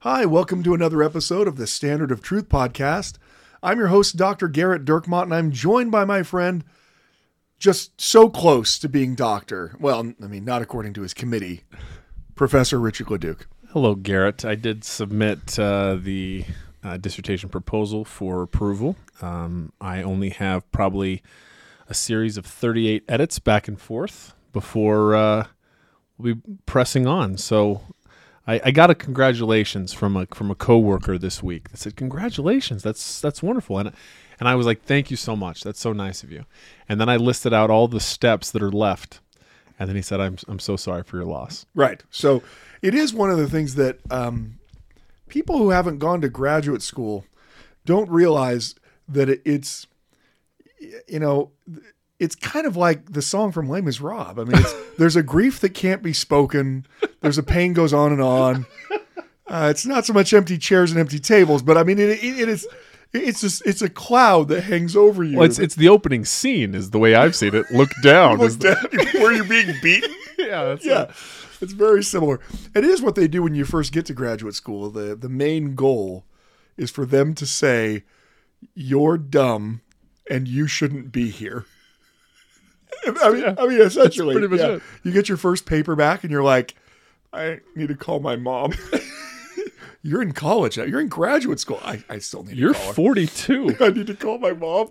Hi, welcome to another episode of the Standard of Truth podcast. I'm your host, Dr. Gerrit Dirkmaat, and I'm joined by my friend, just so close to being doctor. Well, I mean, not according to his committee, Professor Richard Leduc. Hello, Gerrit. I did submit uh, the uh, dissertation proposal for approval. Um, I only have probably a series of 38 edits back and forth before uh, we'll be pressing on. So I, I, got a congratulations from a from a coworker this week that said congratulations that's that's wonderful. And and I was like thank you so much. That's so nice of you. And then I listed out all the steps that are left and then he said I'm I'm so sorry for your loss. Right. So it is one of the things that um, people who haven't gone to graduate school don't realize that it's you know it's kind of like the song from Les Misérables. I mean, there's a grief that can't be spoken. There's a pain goes on and on. Uh, it's not so much empty chairs and empty tables, but I mean, it, it, it is. It's just it's a cloud that hangs over you. Well, it's it's the opening scene is the way I've seen it. Look down. Look down. Where you're being beaten. yeah, yeah. It. It's very similar. It is what they do when you first get to graduate school. The the main goal is for them to say, "You're dumb, and you shouldn't be here." I mean, yeah. I mean, essentially, yeah. you get your first paperback, and you're like, I need to call my mom. you're in college. You're in graduate school. I, I still need. To call it. You're 42. I need to call my mom.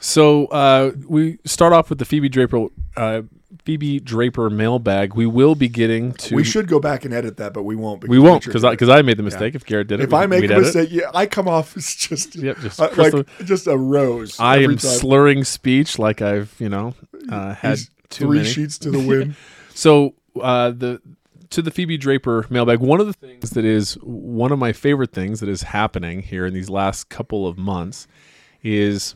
So uh, we start off with the Phoebe Draper uh, Phoebe Draper mailbag. We will be getting to. We should go back and edit that, but we won't. We won't because because I, I, made the mistake. Yeah. If Gerrit did it, if I make a mistake, yeah, I come off as just yep, just uh, like just a rose. I am time. slurring speech like I've you know uh, had three many. sheets to the wind. so uh, the to the Phoebe Draper mailbag. One of the things that is one of my favorite things that is happening here in these last couple of months is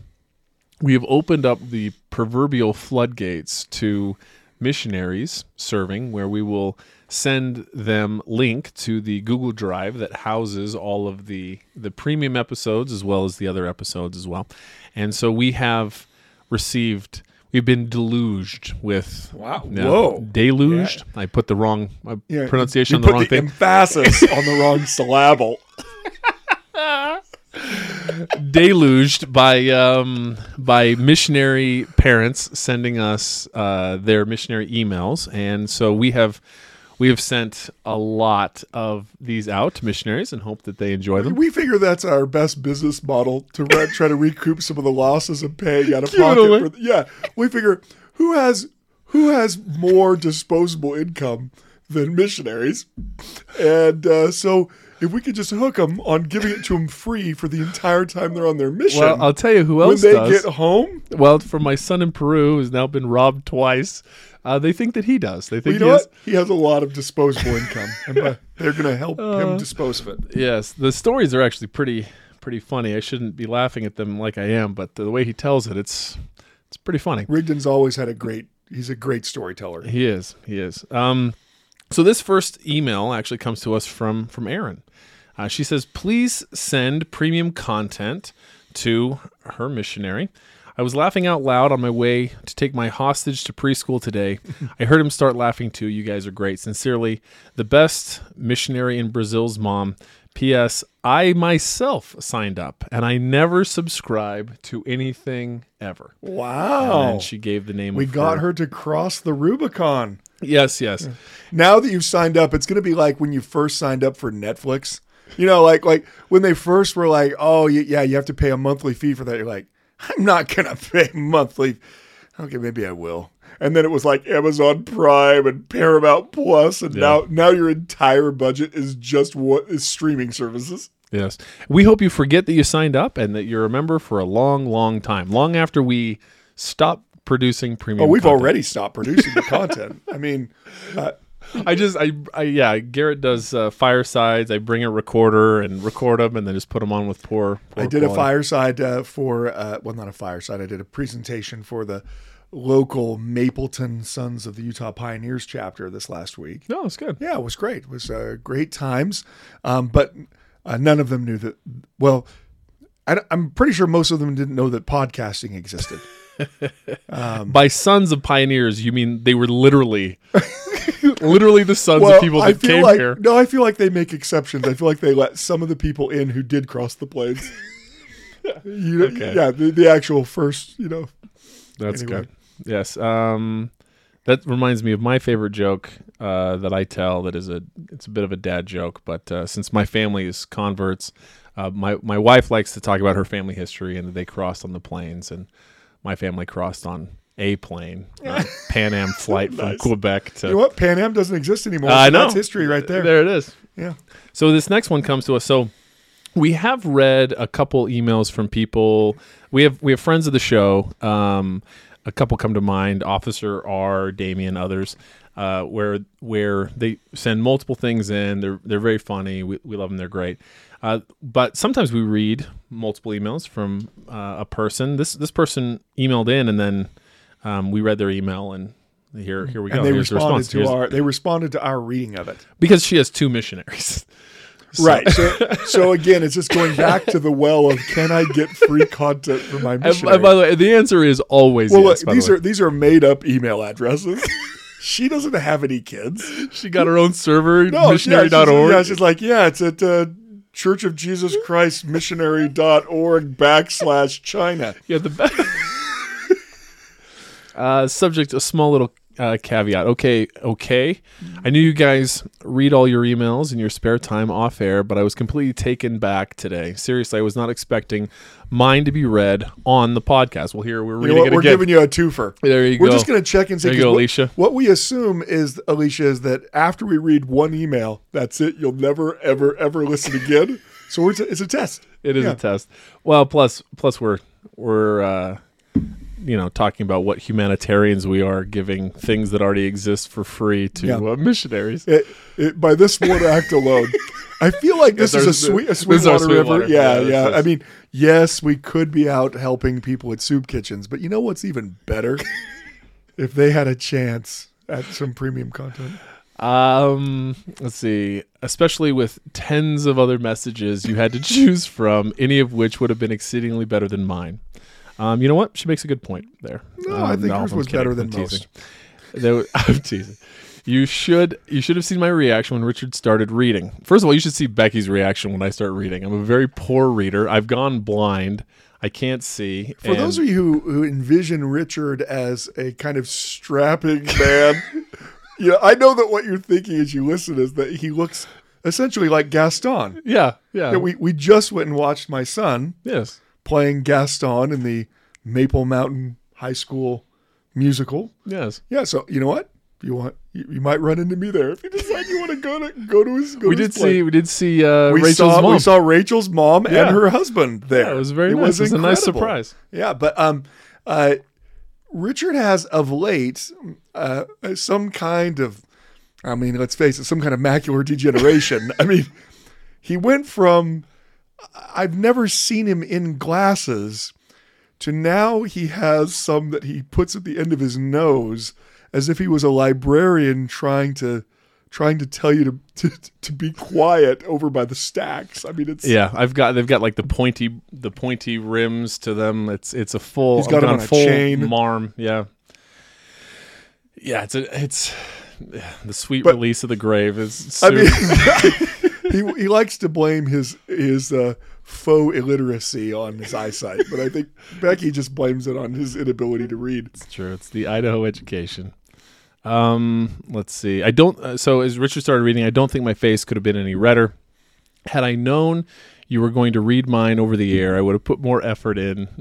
we have opened up the proverbial floodgates to missionaries serving, where we will send them link to the Google Drive that houses all of the the premium episodes as well as the other episodes as well. And so we have received we've been deluged with wow. whoa. deluged? Yeah. i put the wrong uh, yeah, pronunciation on the wrong the thing. emphasis on the wrong syllable. Deluged by um, by missionary parents sending us uh, their missionary emails, and so we have we have sent a lot of these out to missionaries and hope that they enjoy them. We figure that's our best business model to re- try to recoup some of the losses of paying out of pocket. For, yeah, we figure who has who has more disposable income than missionaries, and uh, so if we could just hook them on giving it to them free for the entire time they're on their mission. Well, I'll tell you who else when they does. get home. Well, for my son in Peru, who's now been robbed twice, uh, they think that he does. They think well, you know he, has, he has a lot of disposable income, and they're going to help uh, him dispose of it. Yes, the stories are actually pretty pretty funny. I shouldn't be laughing at them like I am, but the way he tells it, it's it's pretty funny. Rigdon's always had a great. He's a great storyteller. He is. He is. Um, so this first email actually comes to us from from Aaron. Uh, she says, please send premium content to her missionary. I was laughing out loud on my way to take my hostage to preschool today. I heard him start laughing too. You guys are great. Sincerely, the best missionary in Brazil's mom. P.S. I myself signed up and I never subscribe to anything ever. Wow. And she gave the name We got her. her to cross the Rubicon. Yes, yes. Now that you've signed up, it's going to be like when you first signed up for Netflix you know, like like when they first were like, "Oh, yeah, you have to pay a monthly fee for that." You're like, "I'm not gonna pay monthly." Okay, maybe I will. And then it was like Amazon Prime and Paramount Plus, and yeah. now now your entire budget is just what is streaming services. Yes, we hope you forget that you signed up and that you're a member for a long, long time, long after we stop producing premium. Oh, we've content. already stopped producing the content. I mean, uh, I just, I, I, yeah. Gerrit does uh, firesides. I bring a recorder and record them, and then just put them on with poor. poor I did a fireside uh, for, uh, well, not a fireside. I did a presentation for the local Mapleton Sons of the Utah Pioneers chapter this last week. No, it's good. Yeah, it was great. It was uh, great times. Um, but uh, none of them knew that. Well, I, am pretty sure most of them didn't know that podcasting existed. By sons of pioneers, you mean they were literally, literally the sons well, of people I that feel came like here. no, I feel like they make exceptions. I feel like they let some of the people in who did cross the plains. you know, Okay. Yeah, the, the actual first, you know. That's Anyway. good. Yes. Um, that reminds me of my favorite joke uh, that I tell. That is a it's a bit of a dad joke, but uh, since my family is converts, uh, my my wife likes to talk about her family history and that they crossed on the plains, and my family crossed on a plane, uh, Pan Am flight from Quebec to. You know what? Pan Am doesn't exist anymore. I so know That's history right there. There it is. Yeah. So this next one comes to us. So we have read a couple emails from people. We have we have friends of the show. Um, a couple come to mind: Officer R, Damien, others. Uh, where where they send multiple things in. They're they're very funny. We, we love them. They're great. Uh, but sometimes we read multiple emails from uh, a person. This this person emailed in, and then um, we read their email, and here here we go. And they Here's responded response. to Here's- our they responded to our reading of it. because she has two missionaries. So- Right. So, so again, it's just going back to the well of can I get free content for my missionary? and by the way, the answer is always well, yes. look, the these way. are these are made up email addresses. she doesn't have any kids. she got her own server, No, missionary.org. Yeah, she's, yeah, she's like, yeah, it's at uh, Church of Jesus Christ Missionary.org backslash China. Yeah, the best. uh, subject: a small little uh, caveat. Okay, okay. I knew you guys read all your emails in your spare time off air, but I was completely taken back today. Seriously, I was not expecting mine to be read on the podcast. Well, here we're You know it We're again. giving you a twofer. there you go. We're just going to check and see. There you go, what, Alicia. What we assume is, Alicia, is that after we read one email, that's it. You'll never, ever, ever listen again. So we're t- it's a test. It is Yeah. a test. Well, plus plus we're we're uh, you know talking about what humanitarians we are, giving things that already exist for free to Yeah. uh, missionaries. It, it, by this one act alone, I feel like this is a sweet, a this sweet water sweet river. water. Yeah, Yeah, yeah. I mean, yes, we could be out helping people at soup kitchens, but you know what's even better? if they had a chance at some premium content. Um, let's see. Especially with tens of other messages you had to choose from, any of which would have been exceedingly better than mine. Um, you know what? She makes a good point there. No, I Um, think hers I'm was kidding. better I'm than teasing. There I'm teasing. You should you should have seen my reaction when Richard started reading. First of all, you should see Becky's reaction when I start reading. I'm a very poor reader. I've gone blind. I can't see. For those of you who, who envision Richard as a kind of strapping man, yeah, I know that what you're thinking as you listen is that he looks essentially like Gaston. yeah, yeah, Yeah, we, we just went and watched my son yes, playing Gaston in the Maple Mountain High School musical. yes. Yeah, so you know what? You want you, you might run into me there if you decide you want to go to go to his. Go We to his did play. see we did see uh, We Rachel's saw mom. we saw Rachel's mom Yeah. and her husband there. Yeah, it was very nice. It was a nice surprise. Yeah, but um, uh, Richard has of late uh, some kind of, I mean, let's face it, some kind of macular degeneration. I mean, he went from I've never seen him in glasses to now he has some that he puts at the end of his nose as if he was a librarian trying to trying to tell you to to, to be quiet over by the stacks. I mean, it's Yeah, I've got they've got like the pointy the pointy rims to them. It's it's a full. He's got I've them gone on a full chain. marm. Yeah, yeah. It's a it's the sweet But- release of the grave is. I mean, he he likes to blame his his uh, faux illiteracy on his eyesight, but I think Becky just blames it on his inability to read. It's true. It's the Idaho education. Um, let's see. I don't. Uh, so as Richard started reading, I don't think my face could have been any redder. Had I known you were going to read mine over the air, I would have put more effort in.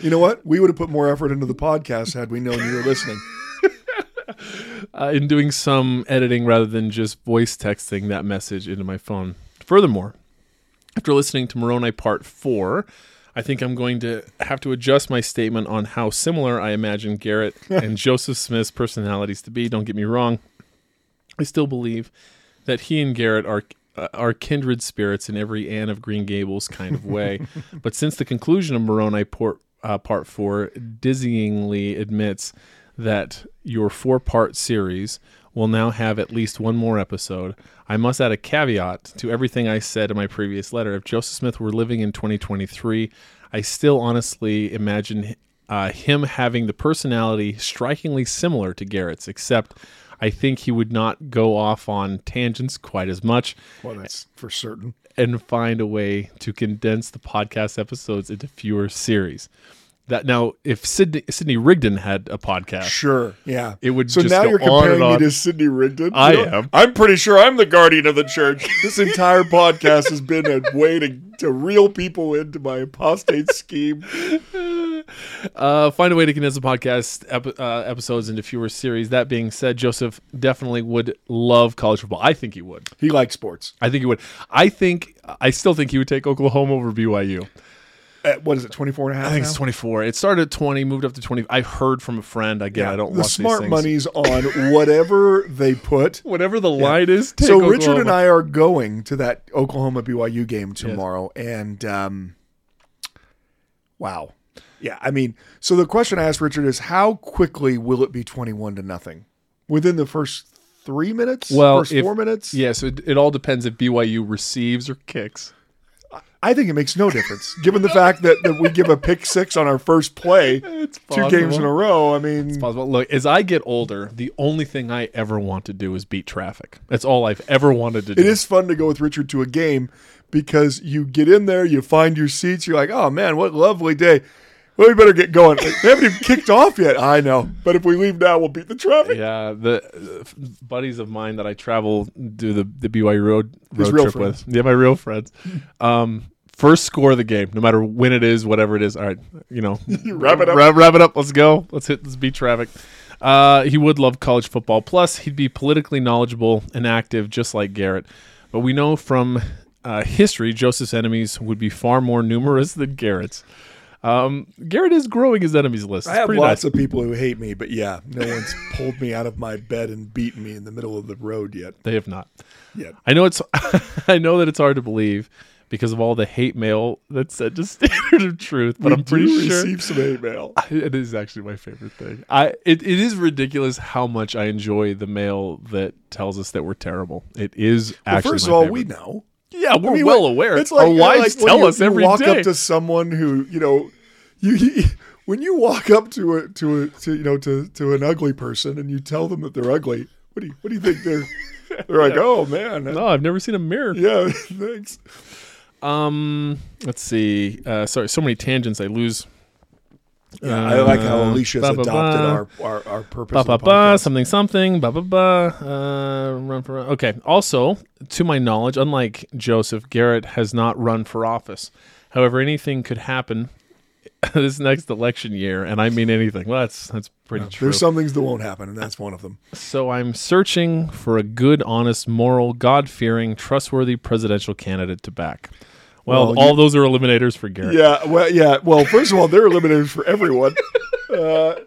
You know what? We would have put more effort into the podcast had we known you were listening. Uh, in doing some editing rather than just voice texting that message into my phone. Furthermore, after listening to Moroni Part 4, I think I'm going to have to adjust my statement on how similar I imagine Gerrit and Joseph Smith's personalities to be. Don't get me wrong. I still believe that he and Gerrit are uh, are kindred spirits in every Anne of Green Gables kind of way. but since the conclusion of Moroni Port, uh, Part 4 dizzyingly admits that your four part series will now have at least one more episode, I must add a caveat to everything I said in my previous letter. If Joseph Smith were living in 2023, I still honestly imagine uh, him having the personality strikingly similar to Gerrit's, except I think he would not go off on tangents quite as much Well, that's for certain. and find a way to condense the podcast episodes into fewer series. That now, if Sidney Sidney Rigdon had a podcast, Sure. Yeah. It would So now you're comparing me to Sydney Rigdon. I You know, am. I'm pretty sure I'm the guardian of the church. This entire podcast has been a way to, to reel people into my apostate scheme. uh, find a way to condense the podcast ep- uh, episodes into fewer series. That being said, Joseph definitely would love college football. I think he would. He likes sports. I think he would. I think I still think he would take Oklahoma over BYU. At, what is it, 24 and a half? I think now? it's 24. It started at 20, moved up to 20. I heard from a friend. Again, I don't the smart money's on whatever they put. Whatever the line is. Take so Richard and I are going to that Oklahoma BYU game tomorrow, and um, wow, yeah. I mean, so the question I asked Richard is, how quickly will it be twenty-one to nothing within the first three minutes? Well, first if- four minutes. Yeah, so it, it all depends if BYU receives or kicks. I think it makes no difference, given the fact that, that we give a pick six on our first play, It's two games in a row. I mean, Possible. Look, as I get older, the only thing I ever want to do is beat traffic. That's all I've ever wanted to do. it is fun to go with Richard to a game because you get in there, you find your seats, you're like, oh man, what lovely day. Well, we better get going. Like, they haven't even kicked off yet. I know, but if we leave now, we'll beat the traffic. Yeah, the uh, buddies of mine that I travel do the the BYU road road trip friends. with. Yeah, my real friends. Um, first score of the game, no matter when it is, whatever it is. All right, you know, Wrap it up. Wrap, wrap it up. Let's go. Let's hit. Let's beat traffic. Uh, he would love college football. Plus, he'd be politically knowledgeable and active, just like Gerrit. But we know from uh, history, Joseph's enemies would be far more numerous than Gerrit's. Um, Gerrit is growing his enemies list. I have lots nice. of people who hate me, but yeah, no one's pulled me out of my bed and beaten me in the middle of the road yet. They have not. Yet. I know it's. I know that it's hard to believe because of all the hate mail that's sent to Standard of Truth, but we I'm pretty sure receive some hate mail. it is actually my favorite thing. I it, it is ridiculous how much I enjoy the mail that tells us that we're terrible. It is Well, actually first of all, favorite. we know. Yeah we're I mean, well aware. It's like Our wives like tell you, us you every walk day. up to someone who you know, you, you when you walk up to a to a to you know to to an ugly person and you tell them that they're ugly. What do you what do you think they're? They're like, oh man, no, I've never seen a mirror. yeah, thanks. Um, let's see. Uh, sorry, so many tangents. I lose. Yeah, I like how Uh, Alicia's ba, ba, adopted ba. our, our our purpose. Ba ba ba something something ba ba ba uh, run for okay. Also, to my knowledge, unlike Joseph, Gerrit has not run for office. However, anything could happen this next election year, and I mean anything. Well, that's that's pretty true. There's some things that won't happen, and that's one of them. so I'm searching for a good, honest, moral, God-fearing, trustworthy presidential candidate to back. Well, Well, all you- those are eliminators for Gerrit. Yeah, well, yeah. Well, first of all, they're eliminators for everyone. Uh,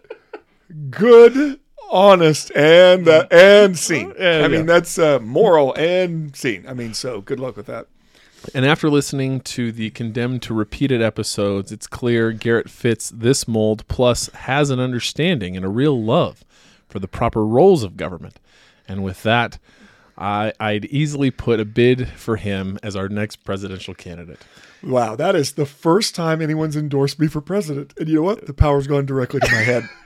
good, honest, and uh, and seen. Yeah, I mean, yeah. that's uh, moral and seen. I mean, so good luck with that. And after listening to the condemned to repeated episodes, it's clear Gerrit fits this mold, plus has an understanding and a real love for the proper roles of government. And with that, I, I'd easily put a bid for him as our next presidential candidate. Wow, that is the first time anyone's endorsed me for president. And you know what? The power's gone directly to my head.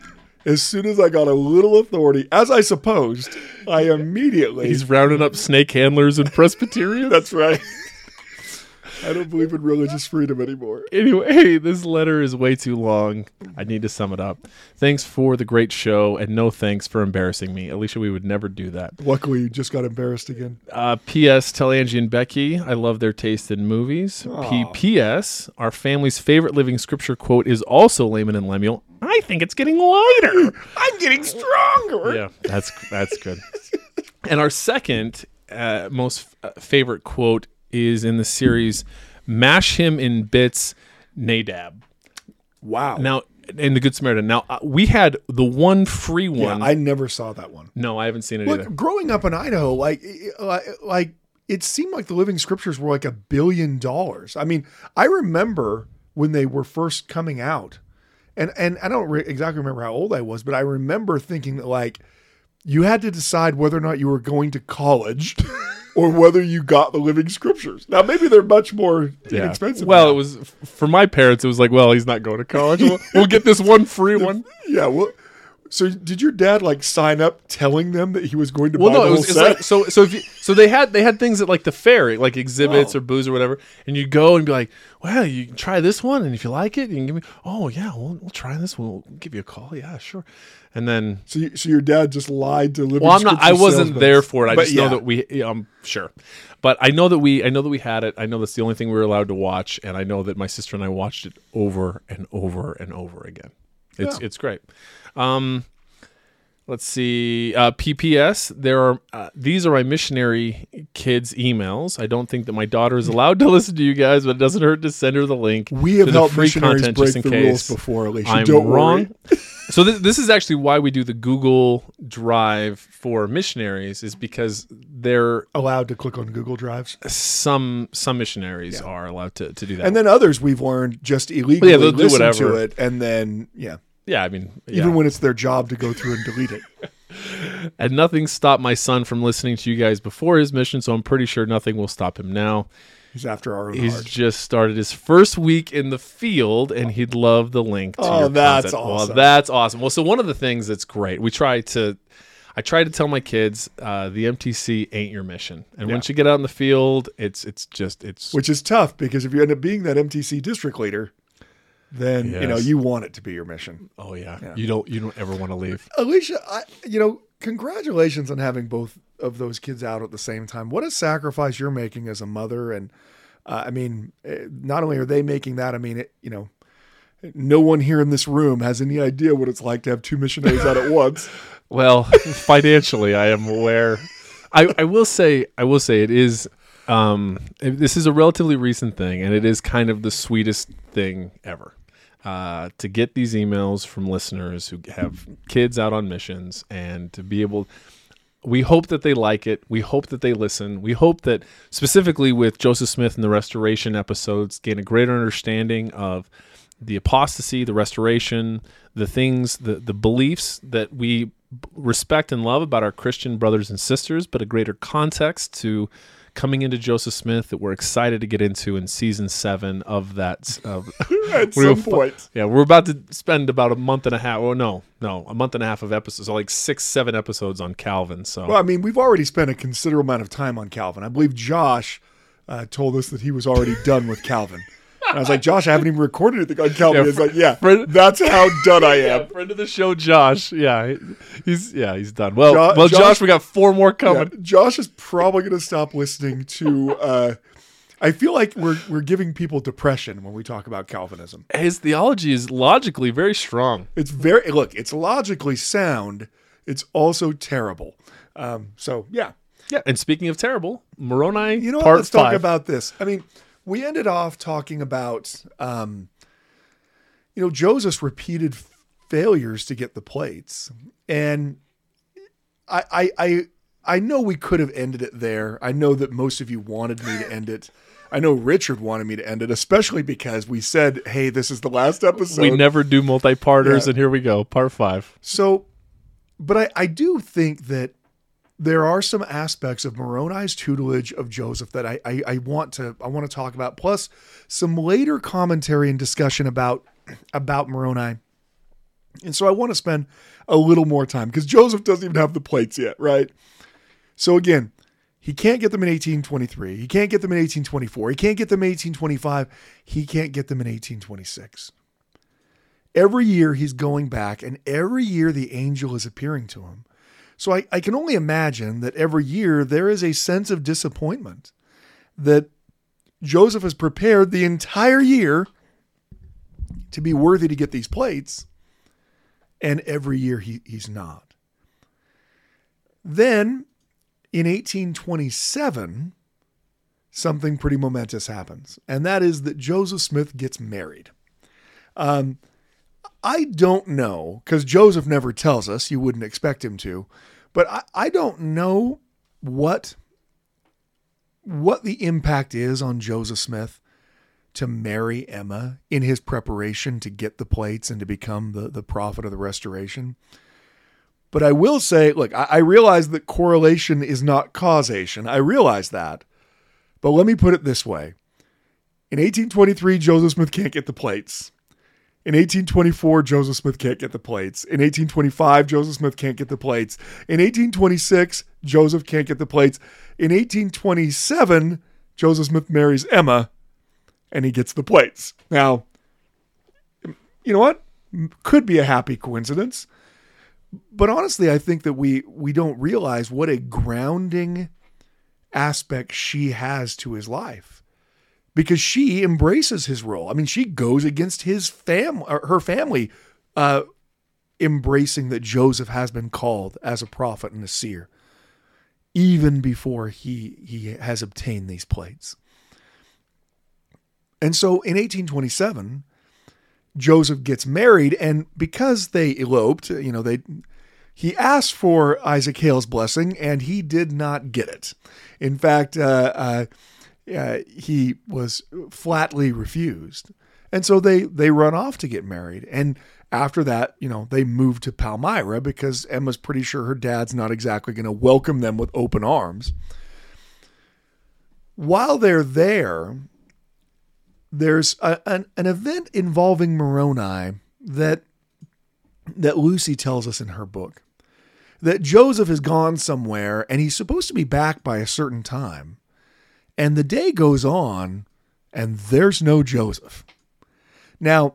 As soon as I got a little authority, as I supposed, I immediately. He's rounding up snake handlers and Presbyterians. that's right. I don't believe in religious freedom anymore. Anyway, this letter is way too long. I need to sum it up. Thanks for the great show, and no thanks for embarrassing me. Alicia, we would never do that. Luckily, you just got embarrassed again. Uh, P.S. Tell Angie and Becky I love their taste in movies. Aw. P.P.S. Our family's favorite living scripture quote is also Laman and Lemuel. I think it's getting lighter. I'm getting stronger. yeah, that's that's good. and our second uh, most uh, favorite quote is in the series "Mash him in bits, Nadab. Wow. Now, in the Good Samaritan. Now, uh, we had the one free yeah, one. I never saw that one. no, I haven't seen it either. Growing up in Idaho, like like like it seemed like the Living Scriptures were like a billion dollars. I mean, I remember when they were first coming out, and and I don't re- exactly remember how old I was, but I remember thinking that like you had to decide whether or not you were going to college. Or whether you got the Living Scriptures. Now, maybe they're much more inexpensive. Well, now. it was for my parents. It was like, well, he's not going to college. We'll, we'll get this one free one. yeah. Well, so did your dad like sign up telling them that he was going to Well, buy no, the it was set? like so. So if you, so, they had they had things at like the fair, like exhibits Oh. or booze or whatever, and you go and be like, well, you can try this one, and if you like it, you can give me. Oh yeah, we'll, we'll try this. one. We'll give you a call. Yeah, sure. And then, so, you, so your dad just lied to Living well, I'm not. I wasn't salesmen. there for it. I But just yeah. know that we. yeah, I'm sure, but I know that we. I know that we had it. I know that's the only thing we were allowed to watch, and I know that my sister and I watched it over and over and over again. It's Yeah. it's great. Um, let's see. Uh, PPS. There are uh, these are my missionary kids' emails. I don't think that my daughter is allowed to listen to you guys, but it doesn't hurt to send her the link. We have helped free missionaries content break just in the case rules before, Alicia. I'm Don't wrong. worry. so this, this is actually why we do the Google Drive for missionaries, is because they're Allowed to click on Google Drives. some some missionaries are allowed to, to do that. And then others we've learned just illegally Yeah, they'll do listen to it. And then, yeah, yeah, I mean, yeah. even when it's their job to go through and delete it. and nothing stopped my son from listening to you guys before his mission, so I'm pretty sure nothing will stop him now. He's after our own He's heart. just started his first week in the field, and he'd love the link to Oh, that's content. Well, awesome. that's awesome. Well, so one of the things that's great, we try to, I try to tell my kids, uh, the MTC ain't your mission, and once you get out in the field, it's it's just it's Which is tough because if you end up being that MTC district leader, then you know you want it to be your mission. oh yeah, you don't you don't ever want to leave. Alicia, I, you know, congratulations on having both of those kids out at the same time. What a sacrifice you're making as a mother, and uh, I mean, eh, not only are they making that, I mean, it, you know, no one here in this room has any idea what it's like to have two missionaries out at once. Well, financially, I am aware. I, I will say, I will say, it is. Um, this is a relatively recent thing, and it is kind of the sweetest thing ever. Uh, to get these emails from listeners who have kids out on missions, and to be able, we hope that they like it. We hope that they listen. We hope that specifically with Joseph Smith and the restoration episodes, gain a greater understanding of the apostasy, the restoration, the things, the the beliefs that we respect and love about our Christian brothers and sisters, but a greater context to coming into Joseph Smith that we're excited to get into in season seven of that. Of, At We're some point. yeah, we're about to spend about a month and a half. Oh no, no, a month and a half of episodes, so like six, seven episodes on Calvin. So Well, I mean, we've already spent a considerable amount of time on Calvin. I believe Josh uh, told us that he was already done with Calvin. I was like, Josh, I haven't even recorded anything on Calvin. Yeah, He's like, yeah, friend- that's how done I yeah, am. friend of the show, Josh. Yeah, he's yeah, he's done. Well, Jo- well, Josh, Josh- we got four more Yeah, coming. Josh is probably going to stop listening to. Uh, I feel like we're we're giving people depression when we talk about Calvinism. His theology is logically very strong. It's very look. It's logically sound. It's also terrible. Um, so yeah, Yeah, and speaking of terrible, Moroni you know what? Let's five. talk about this. I mean, we ended off talking about, um, you know, Joseph's repeated failures to get the plates, and I, I, I, I know we could have ended it there. I know that most of you wanted me to end it. I know Richard wanted me to end it, especially because we said, "Hey, this is the last episode." we never do multi-parters, Yeah. and here we go, part five. So, but I, I do think that there are some aspects of Moroni's tutelage of Joseph that I, I, I want to I want to talk about, plus some later commentary and discussion about about Moroni. And so I want to spend a little more time because Joseph doesn't even have the plates yet, right? So again, he can't get them in 1823. He can't get them in 1824. He can't get them in 1825. He can't get them in 1826 every year he's going back and every year the angel is appearing to him so I, I can only imagine that every year there is a sense of disappointment that joseph has prepared the entire year to be worthy to get these plates and every year he, he's not. Then in 1827 something pretty momentous happens and that is that joseph smith gets married. Um, I don't know because Joseph never tells us. You wouldn't expect him to, but I, I don't know what what the impact is on Joseph Smith to marry Emma in his preparation to get the plates and to become the, the prophet of the restoration. But I will say, look, I, I realize that correlation is not causation. I realize that. But let me put it this way. In 1823, Joseph Smith can't get the plates. In 1824, Joseph Smith can't get the plates. In 1825, Joseph Smith can't get the plates. In 1826, Joseph can't get the plates. In 1827, Joseph Smith marries Emma and he gets the plates. Now, you know what? Could be a happy coincidence. But honestly, I think that we we don't realize what a grounding aspect she has to his life. Because she embraces his role. I mean, she goes against his family, her family, uh, embracing that Joseph has been called as a prophet and a seer, even before he he has obtained these plates. And so in 1827, Joseph gets married, and because they eloped, you know, they he asked for Isaac Hale's blessing, and he did not get it. In fact, uh, uh, uh, he was flatly refused, and so they they run off to get married. And after that, you know, they move to Palmyra because Emma's pretty sure her dad's not exactly going to welcome them with open arms. While they're there, there's a, an, an event involving Moroni that that Lucy tells us in her book that Joseph has gone somewhere and he's supposed to be back by a certain time. And the day goes on and there's no Joseph. Now,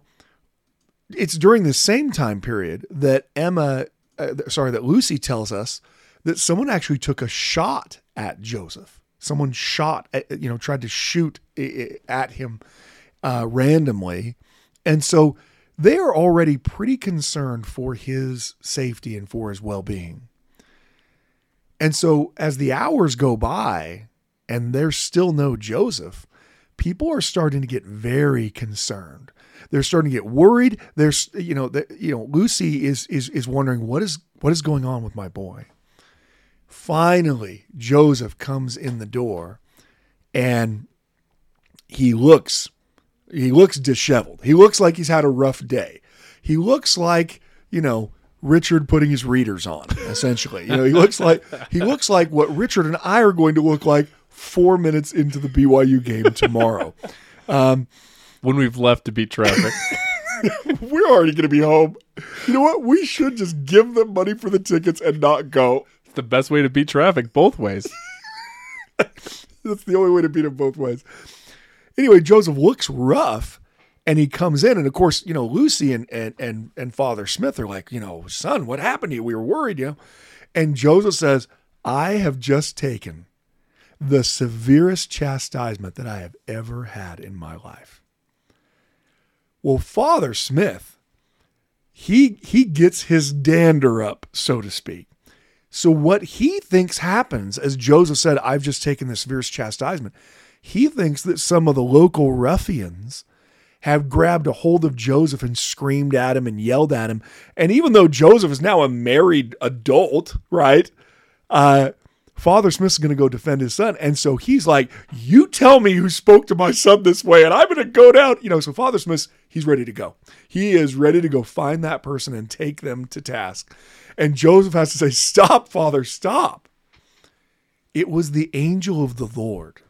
it's during the same time period that Emma, uh, sorry, that Lucy tells us that someone actually took a shot at Joseph. Someone shot, at, you know, tried to shoot at him uh, randomly. And so they are already pretty concerned for his safety and for his well being. And so as the hours go by and there's still no Joseph, people are starting to get very concerned. They're starting to get worried. There's, you know, the, you know, Lucy is is is wondering what is what is going on with my boy. Finally, Joseph comes in the door, and he looks he looks disheveled. He looks like he's had a rough day. He looks like, you know, Richard putting his readers on, essentially. You know, he looks like he looks like what Richard and I are going to look like four minutes into the BYU game tomorrow. Um, when we've left to beat traffic. we're already going to be home. You know what? We should just give them money for the tickets and not go. It's the best way to beat traffic both ways. That's the only way to beat them both ways. Anyway, Joseph looks rough and he comes in and of course, you know, Lucy and and and, and Father Smith are like, you know, son, what happened to you? We were worried, you know. And Joseph says, I have just taken the severest chastisement that I have ever had in my life. Well, Father Smith, he he gets his dander up, so to speak. So what he thinks happens, as Joseph said, I've just taken the severest chastisement he thinks that some of the local ruffians have grabbed a hold of Joseph and screamed at him and yelled at him. And even though Joseph is now a married adult, right? Uh, Father Smith's going to go defend his son. And so he's like, You tell me who spoke to my son this way, and I'm going to go down. You know, so Father Smith, he's ready to go. He is ready to go find that person and take them to task. And Joseph has to say, Stop, Father, stop. It was the angel of the Lord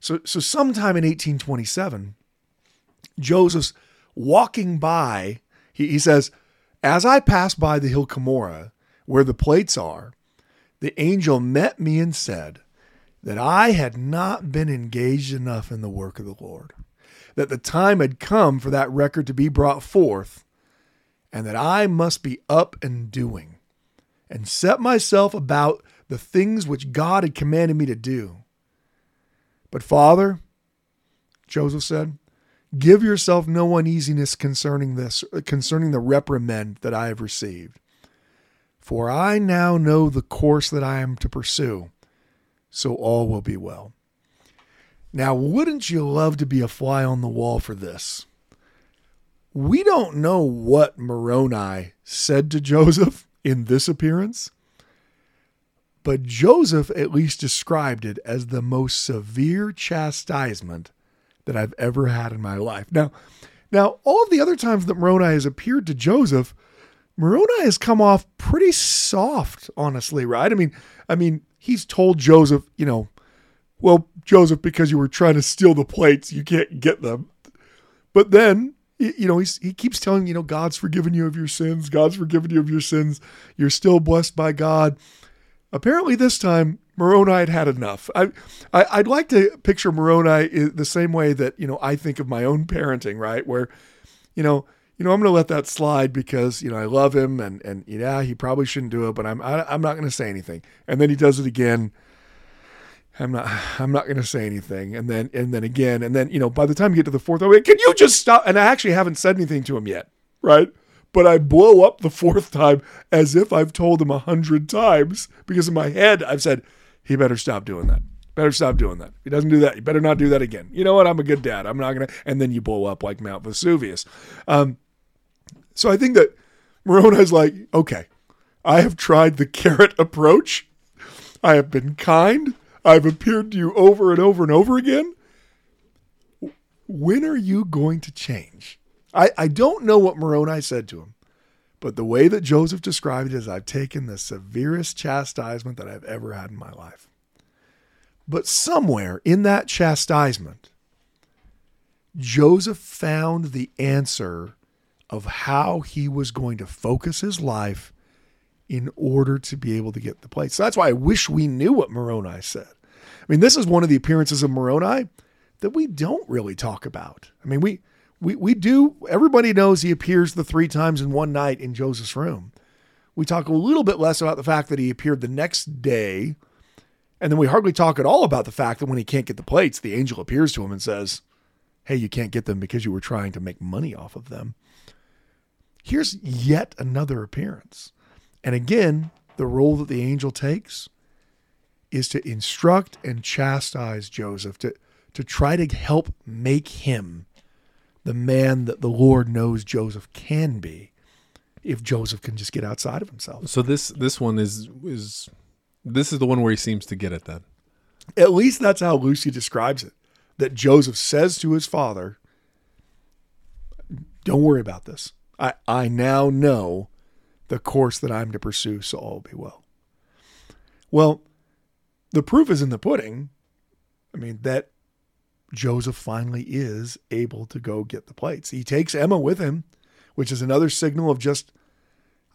so, so sometime in 1827, Joseph's walking by, he, he says, As I passed by the hill Cumorah, where the plates are, the angel met me and said that I had not been engaged enough in the work of the Lord, that the time had come for that record to be brought forth, and that I must be up and doing, and set myself about the things which God had commanded me to do. But Father, Joseph said, give yourself no uneasiness concerning this, concerning the reprimand that I have received. For I now know the course that I am to pursue, so all will be well. Now, wouldn't you love to be a fly on the wall for this? We don't know what Moroni said to Joseph in this appearance, but Joseph at least described it as the most severe chastisement that I've ever had in my life. Now, now all the other times that Moroni has appeared to Joseph, Moroni has come off pretty soft, honestly, right? I mean, I mean, he's told Joseph, you know, well, Joseph, because you were trying to steal the plates, you can't get them. But then, you know, he's, he keeps telling, you know, God's forgiven you of your sins. God's forgiven you of your sins. You're still blessed by God. Apparently, this time, Moroni had had enough. I, I, would like to picture Moroni the same way that, you know, I think of my own parenting, right? Where, you know, you know, I'm going to let that slide because, you know, I love him and, and yeah, he probably shouldn't do it, but I'm, I, am i am not going to say anything. And then he does it again I'm not I'm not going to say anything. And then and then again and then you know by the time you get to the fourth, I'm like, can you just stop? And I actually haven't said anything to him yet, right? But I blow up the fourth time as if I've told him a hundred times because in my head I've said he better stop doing that. Better stop doing that. He doesn't do that, you better not do that again. You know what? I'm a good dad. I'm not gonna. And then you blow up like Mount Vesuvius. Um, so I think that Moroni's like, okay, I have tried the carrot approach. I have been kind. I've appeared to you over and over and over again. When are you going to change? I, I don't know what Moroni said to him, but the way that Joseph described it is I've taken the severest chastisement that I've ever had in my life. But somewhere in that chastisement, Joseph found the answer of how he was going to focus his life in order to be able to get the place. So that's why I wish we knew what Moroni said. I mean, this is one of the appearances of Moroni that we don't really talk about. I mean, we we we do everybody knows he appears the three times in one night in Joseph's room. We talk a little bit less about the fact that he appeared the next day. And then we hardly talk at all about the fact that when he can't get the plates, the angel appears to him and says, Hey, you can't get them because you were trying to make money off of them. Here's yet another appearance. And again, the role that the angel takes is to instruct and chastise Joseph, to, to try to help make him the man that the Lord knows Joseph can be if Joseph can just get outside of himself. So this this one is is this is the one where he seems to get it then. At least that's how Lucy describes it. That Joseph says to his father, Don't worry about this. I, I now know the course that I'm to pursue, so all will be well. Well, the proof is in the pudding. I mean, that Joseph finally is able to go get the plates. He takes Emma with him, which is another signal of just,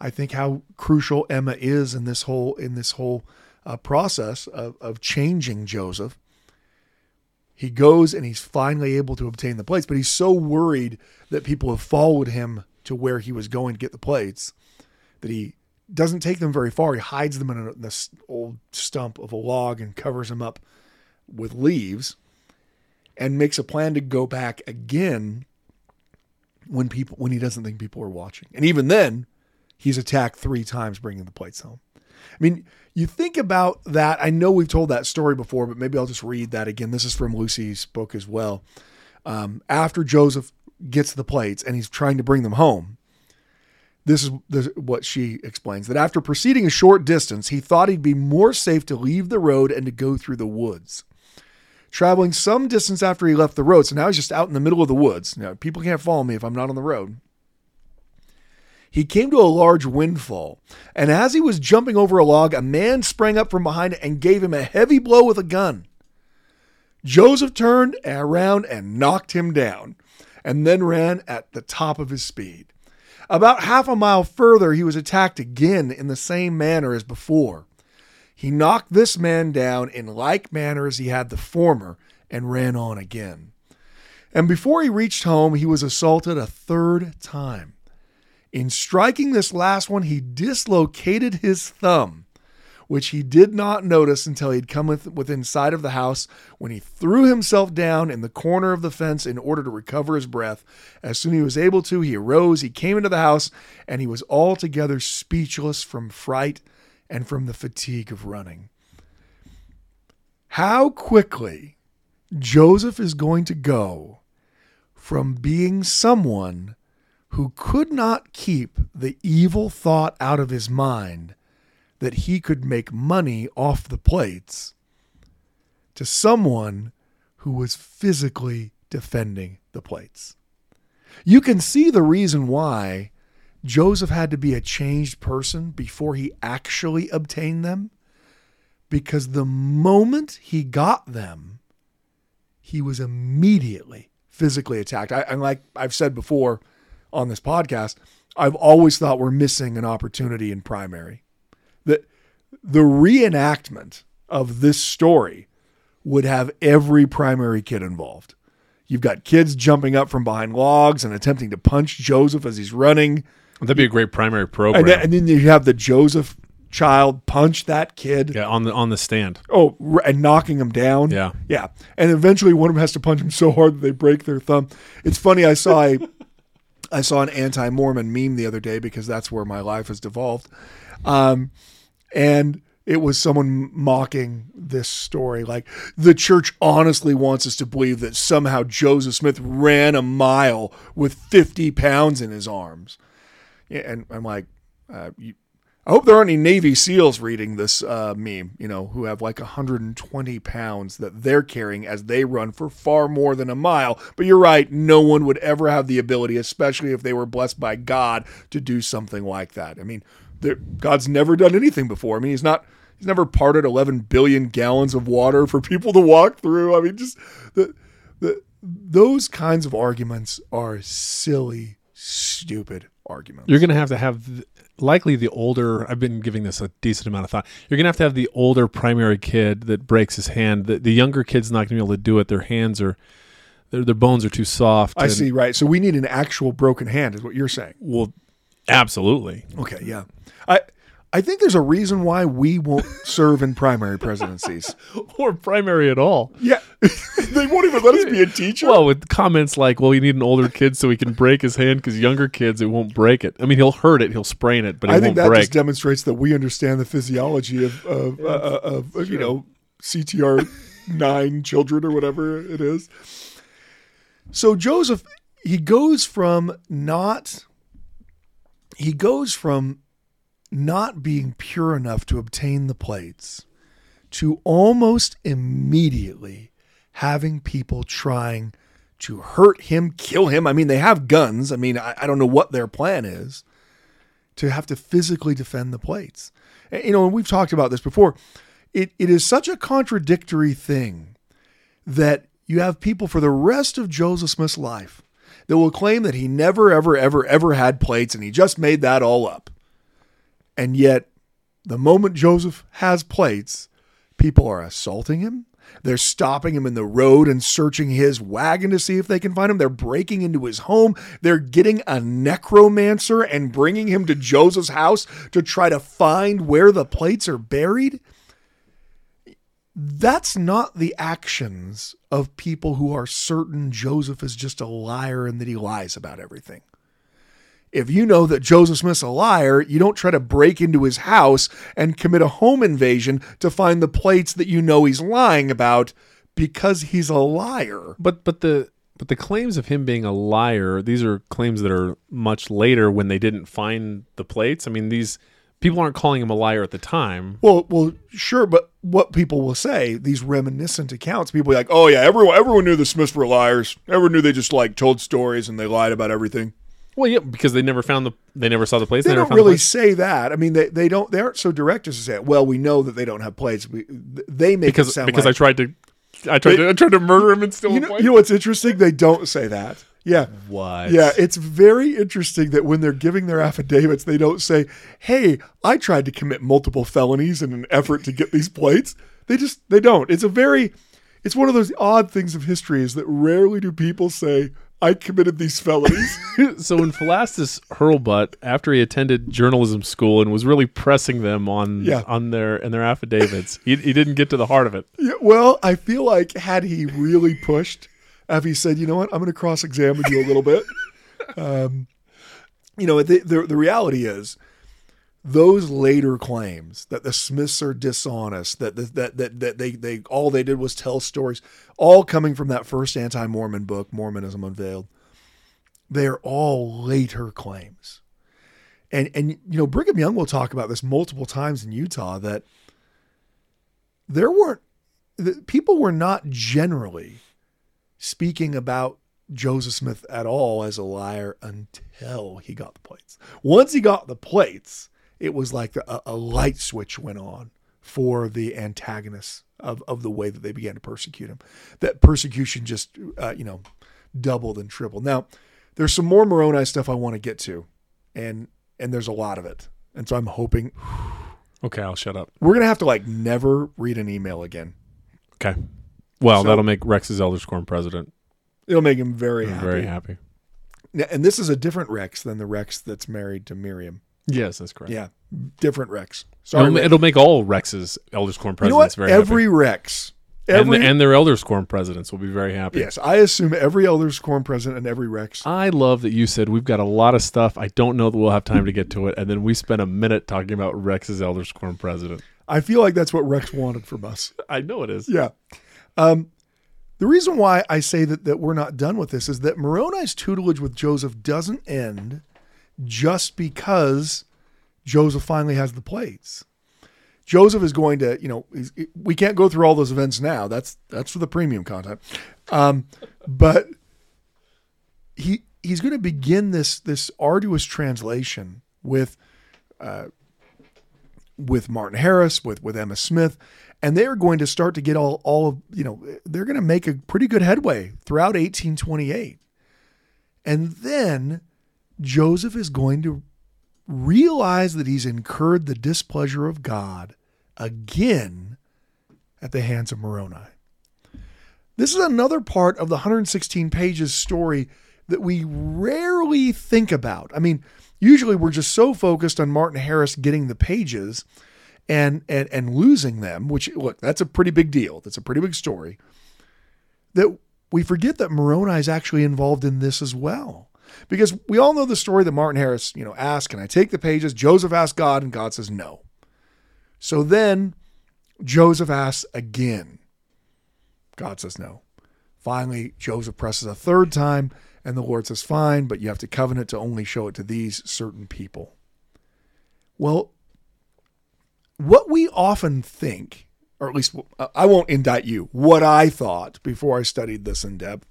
I think, how crucial Emma is in this whole in this whole uh, process of, of changing Joseph. He goes and he's finally able to obtain the plates, but he's so worried that people have followed him to where he was going to get the plates that he doesn't take them very far. He hides them in, a, this old stump of a log and covers them up with leaves and makes a plan to go back again when people when he doesn't think people are watching. And even then, he's attacked 3 times bringing the plates home. I mean, you think about that. I know we've told that story before, but maybe I'll just read that again. This is from Lucy's book as well. Um, after Joseph gets the plates and he's trying to bring them home, this is, what she explains that after proceeding a short distance, he thought he'd be more safe to leave the road and to go through the woods. Traveling some distance after he left the road, so now he's just out in the middle of the woods. Now, people can't follow me if I'm not on the road. He came to a large windfall, and as he was jumping over a log, a man sprang up from behind and gave him a heavy blow with a gun. Joseph turned around and knocked him down, and then ran at the top of his speed. About half a mile further, he was attacked again in the same manner as before. He knocked this man down in like manner as he had the former and ran on again. And before he reached home, he was assaulted a third time. In striking this last one, he dislocated his thumb which he did not notice until he'd come within sight of the house when he threw himself down in the corner of the fence in order to recover his breath. As soon as he was able to, he arose, he came into the house, and he was altogether speechless from fright and from the fatigue of running. How quickly Joseph is going to go from being someone who could not keep the evil thought out of his mind that he could make money off the plates to someone who was physically defending the plates. You can see the reason why Joseph had to be a changed person before he actually obtained them because the moment he got them, he was immediately physically attacked. I, and like I've said before on this podcast, I've always thought we're missing an opportunity in primary. The reenactment of this story would have every primary kid involved. You've got kids jumping up from behind logs and attempting to punch Joseph as he's running. That'd be a great primary program. And then, and then you have the Joseph child punch that kid. yeah, on the on the stand. Oh, and knocking him down. Yeah. Yeah. And eventually one of them has to punch him so hard that they break their thumb. It's funny. I saw a, I saw an anti-Mormon meme the other day because that's where my life has devolved. Um, and it was someone mocking this story. Like the church honestly wants us to believe that somehow Joseph Smith ran a mile with 50 pounds in his arms. And I'm like, uh, you, I hope there aren't any Navy SEALs reading this uh, meme, you know, who have like 120 pounds that they're carrying as they run for far more than a mile. But you're right, no one would ever have the ability, especially if they were blessed by God, to do something like that. I mean, God's never done anything before. I mean, he's not. He's never parted 11 billion gallons of water for people to walk through. I mean, just the, the those kinds of arguments are silly, stupid arguments. You're going to have to have th- likely the older. I've been giving this a decent amount of thought. You're going to have to have the older primary kid that breaks his hand. The, the younger kid's not going to be able to do it. Their hands are, their their bones are too soft. I and- see, right. So we need an actual broken hand, is what you're saying. Well, absolutely. Okay, yeah. I I think there's a reason why we won't serve in primary presidencies. Or primary at all. Yeah, they won't even let us be a teacher. Well, with comments like, "Well, you need an older kid so he can break his hand because younger kids it won't break it." I mean, he'll hurt it, he'll sprain it, but it I won't think that break. just demonstrates that we understand the physiology of of, uh, of, of you know CTR nine children or whatever it is. So Joseph, he goes from not he goes from not being pure enough to obtain the plates to almost immediately having people trying to hurt him, kill him. I mean, they have guns. I mean, I, I don't know what their plan is to have to physically defend the plates. And, You know, and we've talked about this before. It, it is such a contradictory thing that you have people for the rest of Joseph Smith's life that will claim that he never, ever, ever, ever had plates and he just made that all up. And yet, the moment Joseph has plates, people are assaulting him. They're stopping him in the road and searching his wagon to see if they can find him. They're breaking into his home. They're getting a necromancer and bringing him to Joseph's house to try to find where the plates are buried. That's not the actions of people who are certain Joseph is just a liar and that he lies about everything if you know that Joseph Smith's a liar, you don't try to break into his house and commit a home invasion to find the plates that you know he's lying about because he's a liar. But but the but the claims of him being a liar, these are claims that are much later when they didn't find the plates. I mean, these people aren't calling him a liar at the time. Well, well, sure, but what people will say, these reminiscent accounts, people like, "Oh yeah, everyone everyone knew the Smiths were liars. Everyone knew they just like told stories and they lied about everything." Well, yeah, because they never found the they never saw the plates. They never don't found the really say that. I mean, they, they don't they aren't so direct as to say, "Well, we know that they don't have plates." We, they make it because sound because like, I tried to I tried to I tried to murder him and steal you know, you know what's interesting? They don't say that. Yeah. what? Yeah, it's very interesting that when they're giving their affidavits, they don't say, "Hey, I tried to commit multiple felonies in an effort to get these plates." They just they don't. It's a very it's one of those odd things of history is that rarely do people say, "I committed these felonies." so when Philastus Hurlbut, after he attended journalism school and was really pressing them on Yeah. on their and their affidavits, he, he didn't get to the heart of it. yeah, well, I feel like had he really pushed, he said, "You know what? I'm going to cross-examine you a little bit." Um, you know, the, the the reality is those later claims that the Smiths are dishonest, that that that that they they all they did was tell stories, all coming from that first anti-Mormon book, Mormonism Unveiled. They're all later claims. And and you know, Brigham Young will talk about this multiple times in Utah that there weren't people were not generally speaking about Joseph Smith at all as a liar until he got the plates. Once he got the plates, it was like the, a, a light switch went on for the antagonists of, of the way that they began to persecute him. That persecution just, uh, you know, doubled and tripled. Now, there's some more Moroni stuff I want to get to, and and there's a lot of it. And so I'm hoping Okay, I'll shut up. we're gonna have to like never read an email again. Okay. Well, So- that'll make Rex's Elders Quorum president It'll make him very happy. very happy. Now- And this is a different Rex than the Rex that's married to Miriam. Yes, that's correct. Yeah, different Rex. Sorry, It'll, Rex. it'll make all Rex's Elders Quorum you know what? presidents very happy. Every happy. Rex, And, every and their Elders Quorum presidents will be very happy. yes, I assume every Elders Quorum president and every Rex. I love that you said we've got a lot of stuff. I don't know that we'll have time to get to it. And then we spent a minute talking about Rex's Elders Quorum president. I feel like that's what Rex wanted from us. I know it is. Yeah. Um, the reason why I say that, that we're not done with this is that Moroni's tutelage with Joseph doesn't end just because Joseph finally has the plates. Joseph is going to, you know, we can't go through all those events now. That's that's for the premium content. Um, but he he's going to begin this this arduous translation with with Martin Harris, with with Emma Smith, and they are going to start to get all all of you know they're going to make a pretty good headway throughout 1828, and then Joseph is going to realize that he's incurred the displeasure of God again at the hands of Moroni. This is another part of the 116 pages story that we rarely think about. I mean, usually we're just so focused on Martin Harris getting the pages and and and losing them, which look, that's a pretty big deal. That's a pretty big story. That we forget that Moroni is actually involved in this as well. Because we all know the story that Martin Harris, you know, asked, Can I take the pages? Joseph asked God, and God says no. So then Joseph asks again. God says no. Finally, Joseph presses a third time, and the Lord says, Fine, but you have to covenant to only show it to these certain people. Well, what we often think, or at least I won't indict you, what I thought before I studied this in depth,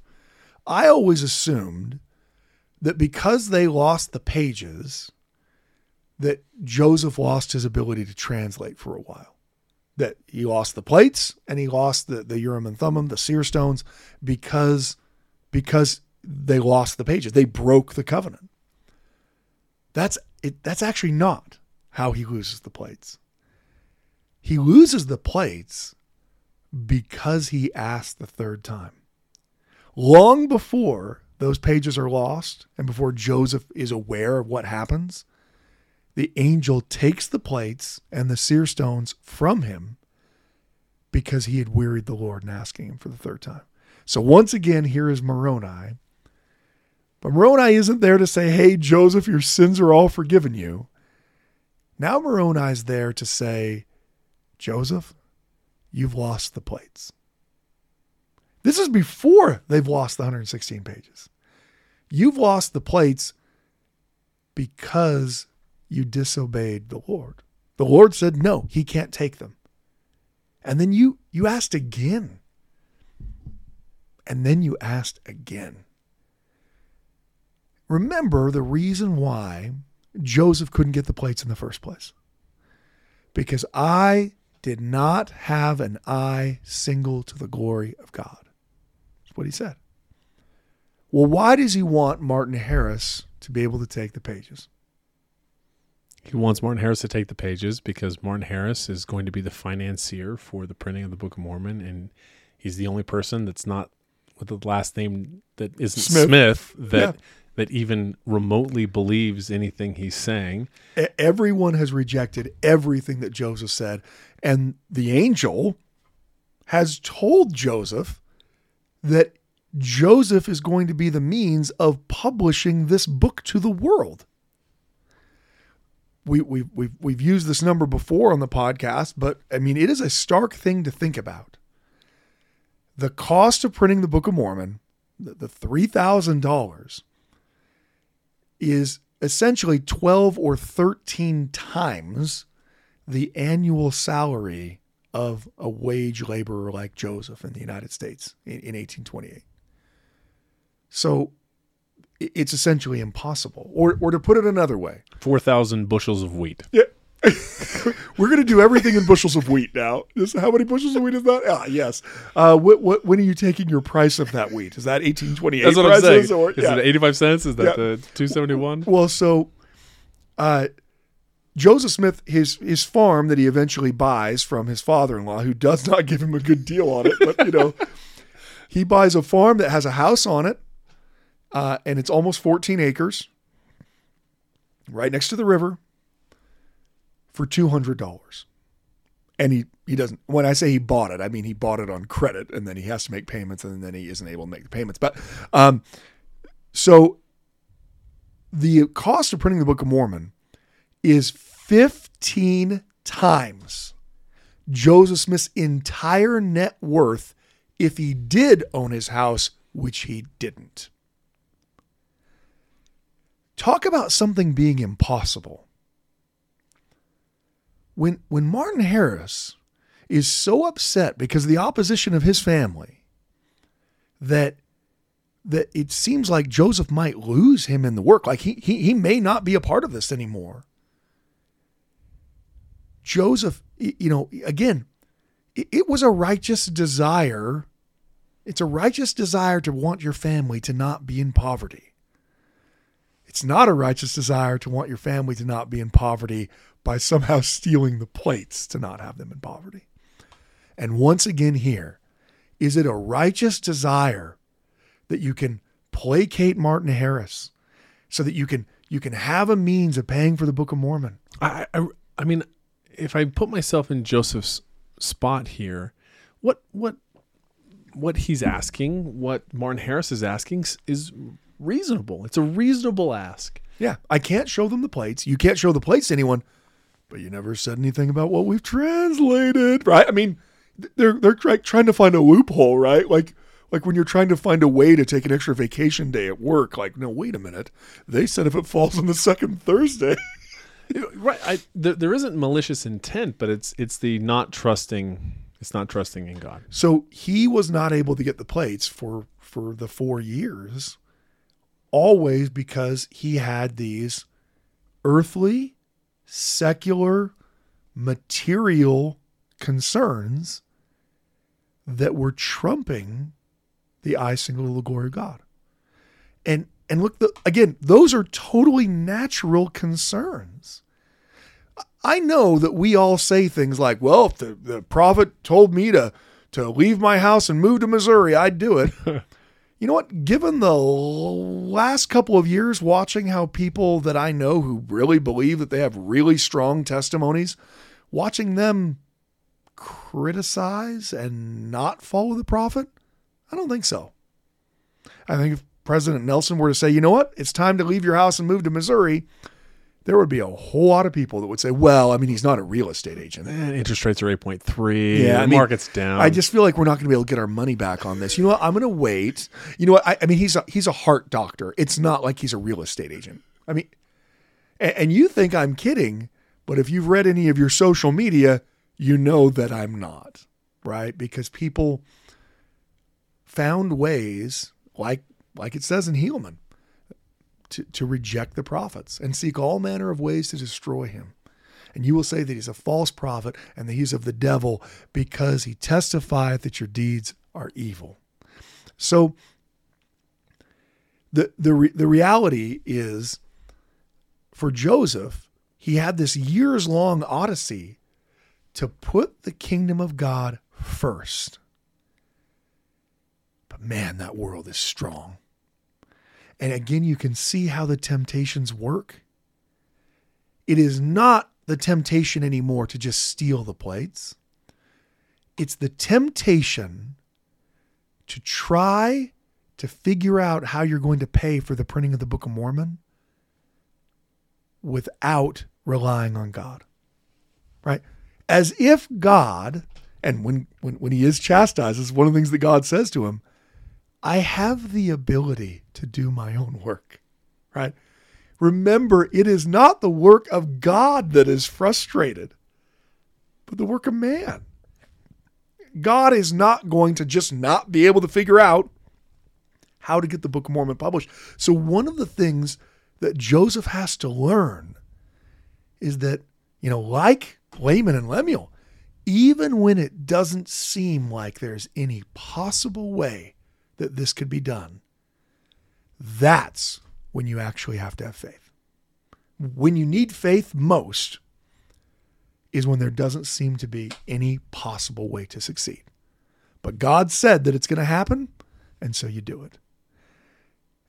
I always assumed that because they lost the pages, that Joseph lost his ability to translate for a while. That he lost the plates and he lost the, the Urim and Thummim, the seer stones, because because they lost the pages. They broke the covenant. That's it, that's actually not how he loses the plates. He loses the plates because he asked the third time. Long before those pages are lost and before Joseph is aware of what happens, the angel takes the plates and the seer stones from him because he had wearied the Lord in asking him for the third time. So once again, here is Moroni. But Moroni isn't there to say, hey, Joseph, your sins are all forgiven you. Now Moroni's there to say, Joseph, you've lost the plates. This is before they've lost the 116 pages. You've lost the plates because you disobeyed the Lord. The Lord said, no, he can't take them. And then you, you asked again. And then you asked again. Remember the reason why Joseph couldn't get the plates in the first place. Because I did not have an eye single to the glory of God. That's what he said. Well, why does he want Martin Harris to be able to take the pages? He wants Martin Harris to take the pages because Martin Harris is going to be the financier for the printing of the Book of Mormon, and he's the only person that's not with the last name that isn't Smith. Smith, that Yeah. that even remotely believes anything he's saying. Everyone has rejected everything that Joseph said. And the angel has told Joseph that Joseph is going to be the means of publishing this book to the world. We, we, we've, we've used this number before on the podcast, but I mean, it is a stark thing to think about. The cost of printing the Book of Mormon, the, the $3,000, is essentially 12 or 13 times the annual salary of a wage laborer like Joseph in the United States in, in 1828. So it's essentially impossible. Or, or to put it another way, 4,000 bushels of wheat. yeah. We're going to do everything in bushels of wheat now. This, how many bushels of wheat is that? Ah, yes. Uh, what, what, when are you taking your price of that wheat? Is that 1828 That's what I'm saying. or- Is it 85 cents? Is that Yeah. the 271? Well, so uh, Joseph Smith, his his farm that he eventually buys from his father-in-law, who does not give him a good deal on it, but you know, he buys a farm that has a house on it, uh, and it's almost 14 acres, right next to the river, for two hundred dollars. And he he doesn't. When I say he bought it, I mean he bought it on credit, and then he has to make payments, and then he isn't able to make the payments. But um, so the cost of printing the Book of Mormon is 15 times Joseph Smith's entire net worth if he did own his house, which he didn't. Talk about something being impossible. When, when Martin Harris is so upset because of the opposition of his family that that it seems like Joseph might lose him in the work. Like he he he may not be a part of this anymore. Joseph, you know, again, it, was a righteous desire. It's a righteous desire to want your family to not be in poverty. It's not a righteous desire to want your family to not be in poverty by somehow stealing the plates to not have them in poverty. And once again, here, is it a righteous desire that you can placate Martin Harris so that you can you can have a means of paying for the Book of Mormon. I, I, I mean, if I put myself in Joseph's spot here, what, what, what he's asking, what Martin Harris is asking, is reasonable. It's a reasonable ask. Yeah, I can't show them the plates. You can't show the plates to anyone, but you never said anything about what we've translated, right? I mean, they're they're try, trying to find a loophole, right? Like like when you're trying to find a way to take an extra vacation day at work. Like, no, wait a minute. They said if it falls on the second Thursday. Right. eye, there, isn't malicious intent, but it's it's the not trusting. It's not trusting in God. So he was not able to get the plates for for the four years, always because he had these earthly, secular, material concerns that were trumping the I single of the glory of God. And and look the, again, those are totally natural concerns. I know that we all say things like, well, if the, the prophet told me to to leave my house and move to Missouri, I'd do it. you know what? Given the last couple of years watching how people that I know who really believe that they have really strong testimonies, watching them criticize and not follow the prophet, I don't think so. I think if President Nelson were to say, you know what, it's time to leave your house and move to Missouri, there would be a whole lot of people that would say, well, I mean, he's not a real estate agent. And interest rates are eight point three. Yeah, the I mean, market's down. I just feel like we're not going to be able to get our money back on this. You know what? I'm going to wait. You know what? I, I mean, he's a, he's a heart doctor. It's not like he's a real estate agent. I mean, and, and you think I'm kidding, but if you've read any of your social media, you know that I'm not, right? Because people found ways, like like it says in Helaman, to, to reject the prophets and seek all manner of ways to destroy him. And you will say that he's a false prophet and that he's of the devil because he testifieth that your deeds are evil. So the the re- the reality is for Joseph, he had this years long odyssey to put the kingdom of God first. But man, that world is strong. And again, you can see how the temptations work. It is not the temptation anymore to just steal the plates. It's the temptation to try to figure out how you're going to pay for the printing of the Book of Mormon without relying on God. Right? As if God, and when, when, when he is chastised, is one of the things that God says to him, I have the ability to do my own work. Right? Remember, it is not the work of God that is frustrated, but the work of man. God is not going to just not be able to figure out how to get the Book of Mormon published. So, one of the things that Joseph has to learn is that, you know, like Laman and Lemuel, even when it doesn't seem like there's any possible way that this could be done, that's when you actually have to have faith. When you need faith most is when there doesn't seem to be any possible way to succeed. But God said that it's going to happen, and so you do it.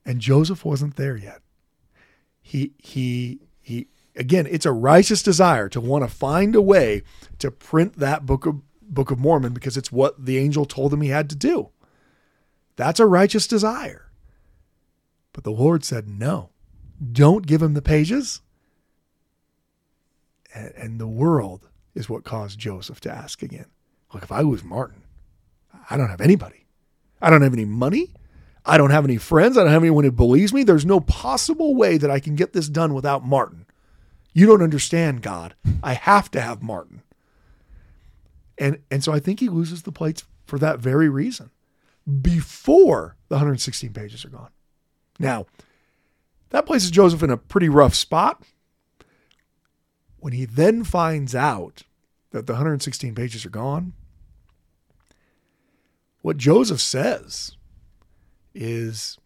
And Joseph wasn't there yet. He he he again, it's a righteous desire to want to find a way to print that book of Book of Mormon because it's what the angel told him he had to do. That's a righteous desire. But the Lord said, no, don't give him the pages. And the world is what caused Joseph to ask again. Look, if I lose Martin, I don't have anybody. I don't have any money. I don't have any friends. I don't have anyone who believes me. There's no possible way that I can get this done without Martin. You don't understand, God. I have to have Martin. And and so I think he loses the plates for that very reason. Before the 116 pages are gone. Now, that places Joseph in a pretty rough spot. When he then finds out that the 116 pages are gone, what Joseph says is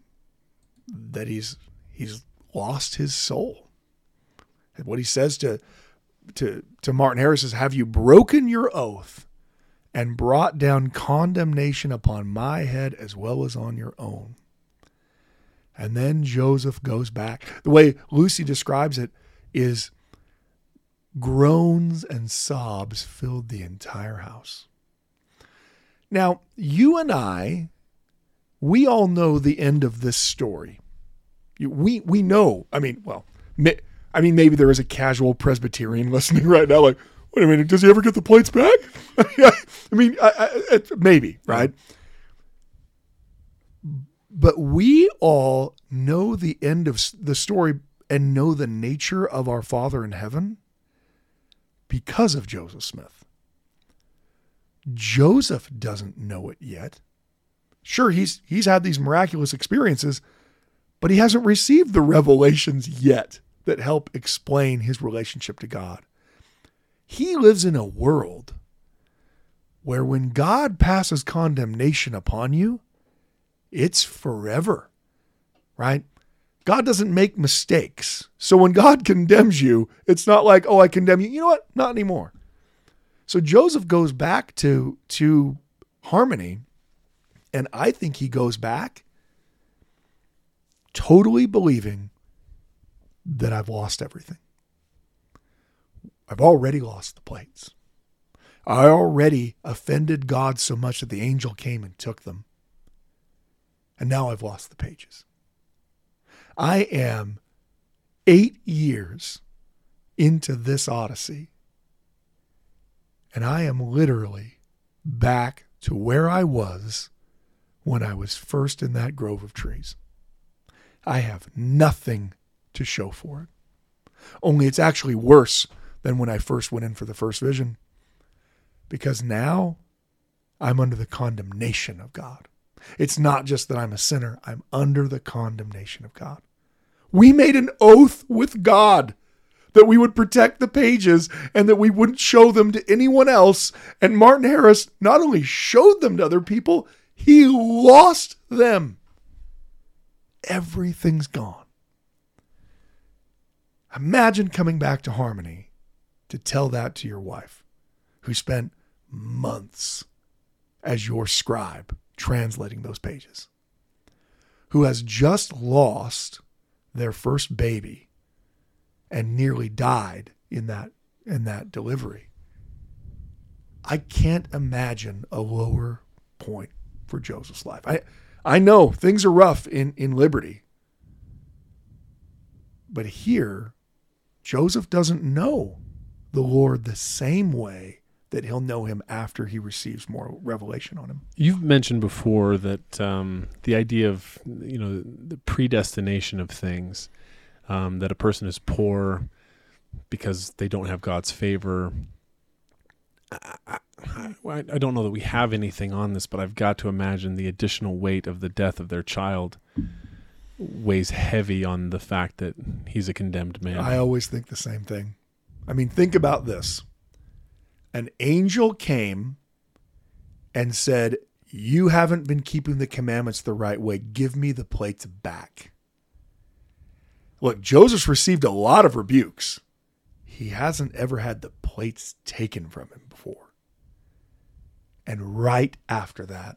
that he's he's lost his soul. And what he says to to to Martin Harris is have you broken your oath and brought down condemnation upon my head as well as on your own. And then Joseph goes back. The way Lucy describes it is groans and sobs filled the entire house. Now, you and I we all know the end of this story. We we know. I mean, well, I mean, maybe there is a casual Presbyterian listening right now, like, wait a minute, does he ever get the plates back? I mean, I, I, maybe, right? But we all know the end of the story and know the nature of our Father in heaven because of Joseph Smith. Joseph doesn't know it yet. Sure, he's he's had these miraculous experiences, but he hasn't received the revelations yet that help explain his relationship to God. He lives in a world where when God passes condemnation upon you, it's forever. Right? God doesn't make mistakes. So when God condemns you, it's not like, "Oh, I condemn you." You know what? Not anymore. So Joseph goes back to to Harmony and I think he goes back totally believing that I've lost everything. I've already lost the plates. I already offended God so much that the angel came and took them. And now I've lost the pages. I am eight years into this odyssey, and I am literally back to where I was when I was first in that grove of trees. I have nothing to show for it. Only it's actually worse than when I first went in for the first vision because now I'm under the condemnation of God. It's not just that I'm a sinner, I'm under the condemnation of God. We made an oath with God that we would protect the pages and that we wouldn't show them to anyone else. And Martin Harris not only showed them to other people, he lost them. Everything's gone. Imagine coming back to Harmony to tell that to your wife, who spent months as your scribe translating those pages, who has just lost their first baby and nearly died in that in that delivery. I can't imagine a lower point for Joseph's life. I I know things are rough in in Liberty. But here Joseph doesn't know the Lord the same way that he'll know him after he receives more revelation on him. You've mentioned before that um, the idea of you know the predestination of things um, that a person is poor because they don't have God's favor. I, I, I, I don't know that we have anything on this, but I've got to imagine the additional weight of the death of their child weighs heavy on the fact that he's a condemned man. I always think the same thing. I mean, think about this. An angel came and said, You haven't been keeping the commandments the right way. Give me the plates back. Look, Joseph received a lot of rebukes. He hasn't ever had the plates taken from him before. And right after that,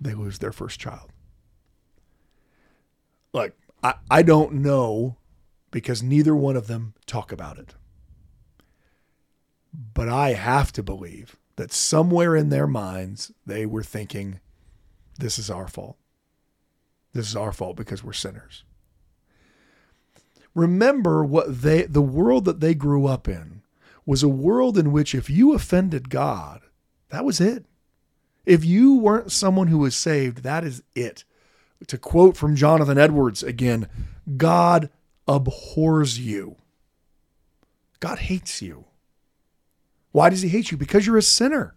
they lose their first child. Look, I, I don't know because neither one of them talk about it. But I have to believe that somewhere in their minds, they were thinking, this is our fault. This is our fault because we're sinners. Remember what they the world that they grew up in was a world in which if you offended God, that was it. If you weren't someone who was saved, that is it. To quote from Jonathan Edwards again, God abhors you. God hates you. Why does he hate you? Because you're a sinner.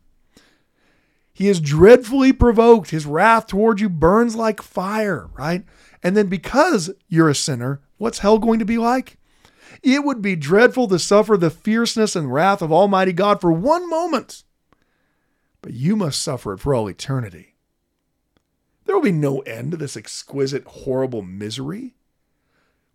He is dreadfully provoked. His wrath toward you burns like fire, right? And then because you're a sinner, what's hell going to be like? It would be dreadful to suffer the fierceness and wrath of Almighty God for one moment, but you must suffer it for all eternity. There will be no end to this exquisite, horrible misery.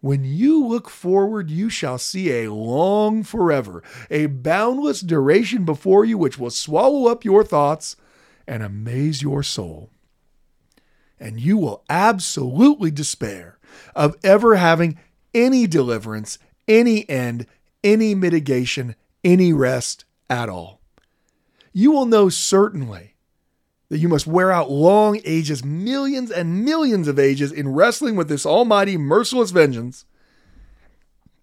When you look forward, you shall see a long forever, a boundless duration before you, which will swallow up your thoughts and amaze your soul. And you will absolutely despair of ever having any deliverance, any end, any mitigation, any rest at all. You will know certainly that you must wear out long ages, millions and millions of ages in wrestling with this almighty, merciless vengeance.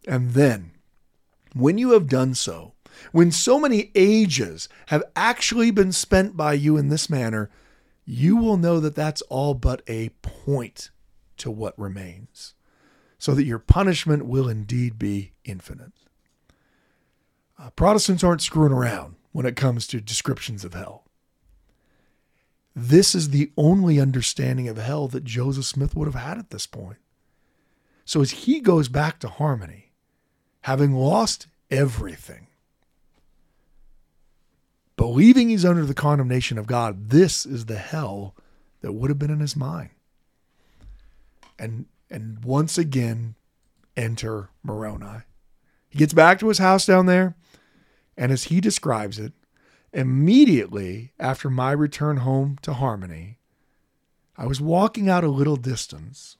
And then, when you have done so, when so many ages have actually been spent by you in this manner, you will know that that's all but a point to what remains, so that your punishment will indeed be infinite. Uh, Protestants aren't screwing around when it comes to descriptions of hell. This is the only understanding of hell that Joseph Smith would have had at this point. So as he goes back to Harmony, having lost everything, believing he's under the condemnation of God, this is the hell that would have been in his mind. And and once again, enter Moroni. He gets back to his house down there, and as he describes it, immediately after my return home to Harmony, I was walking out a little distance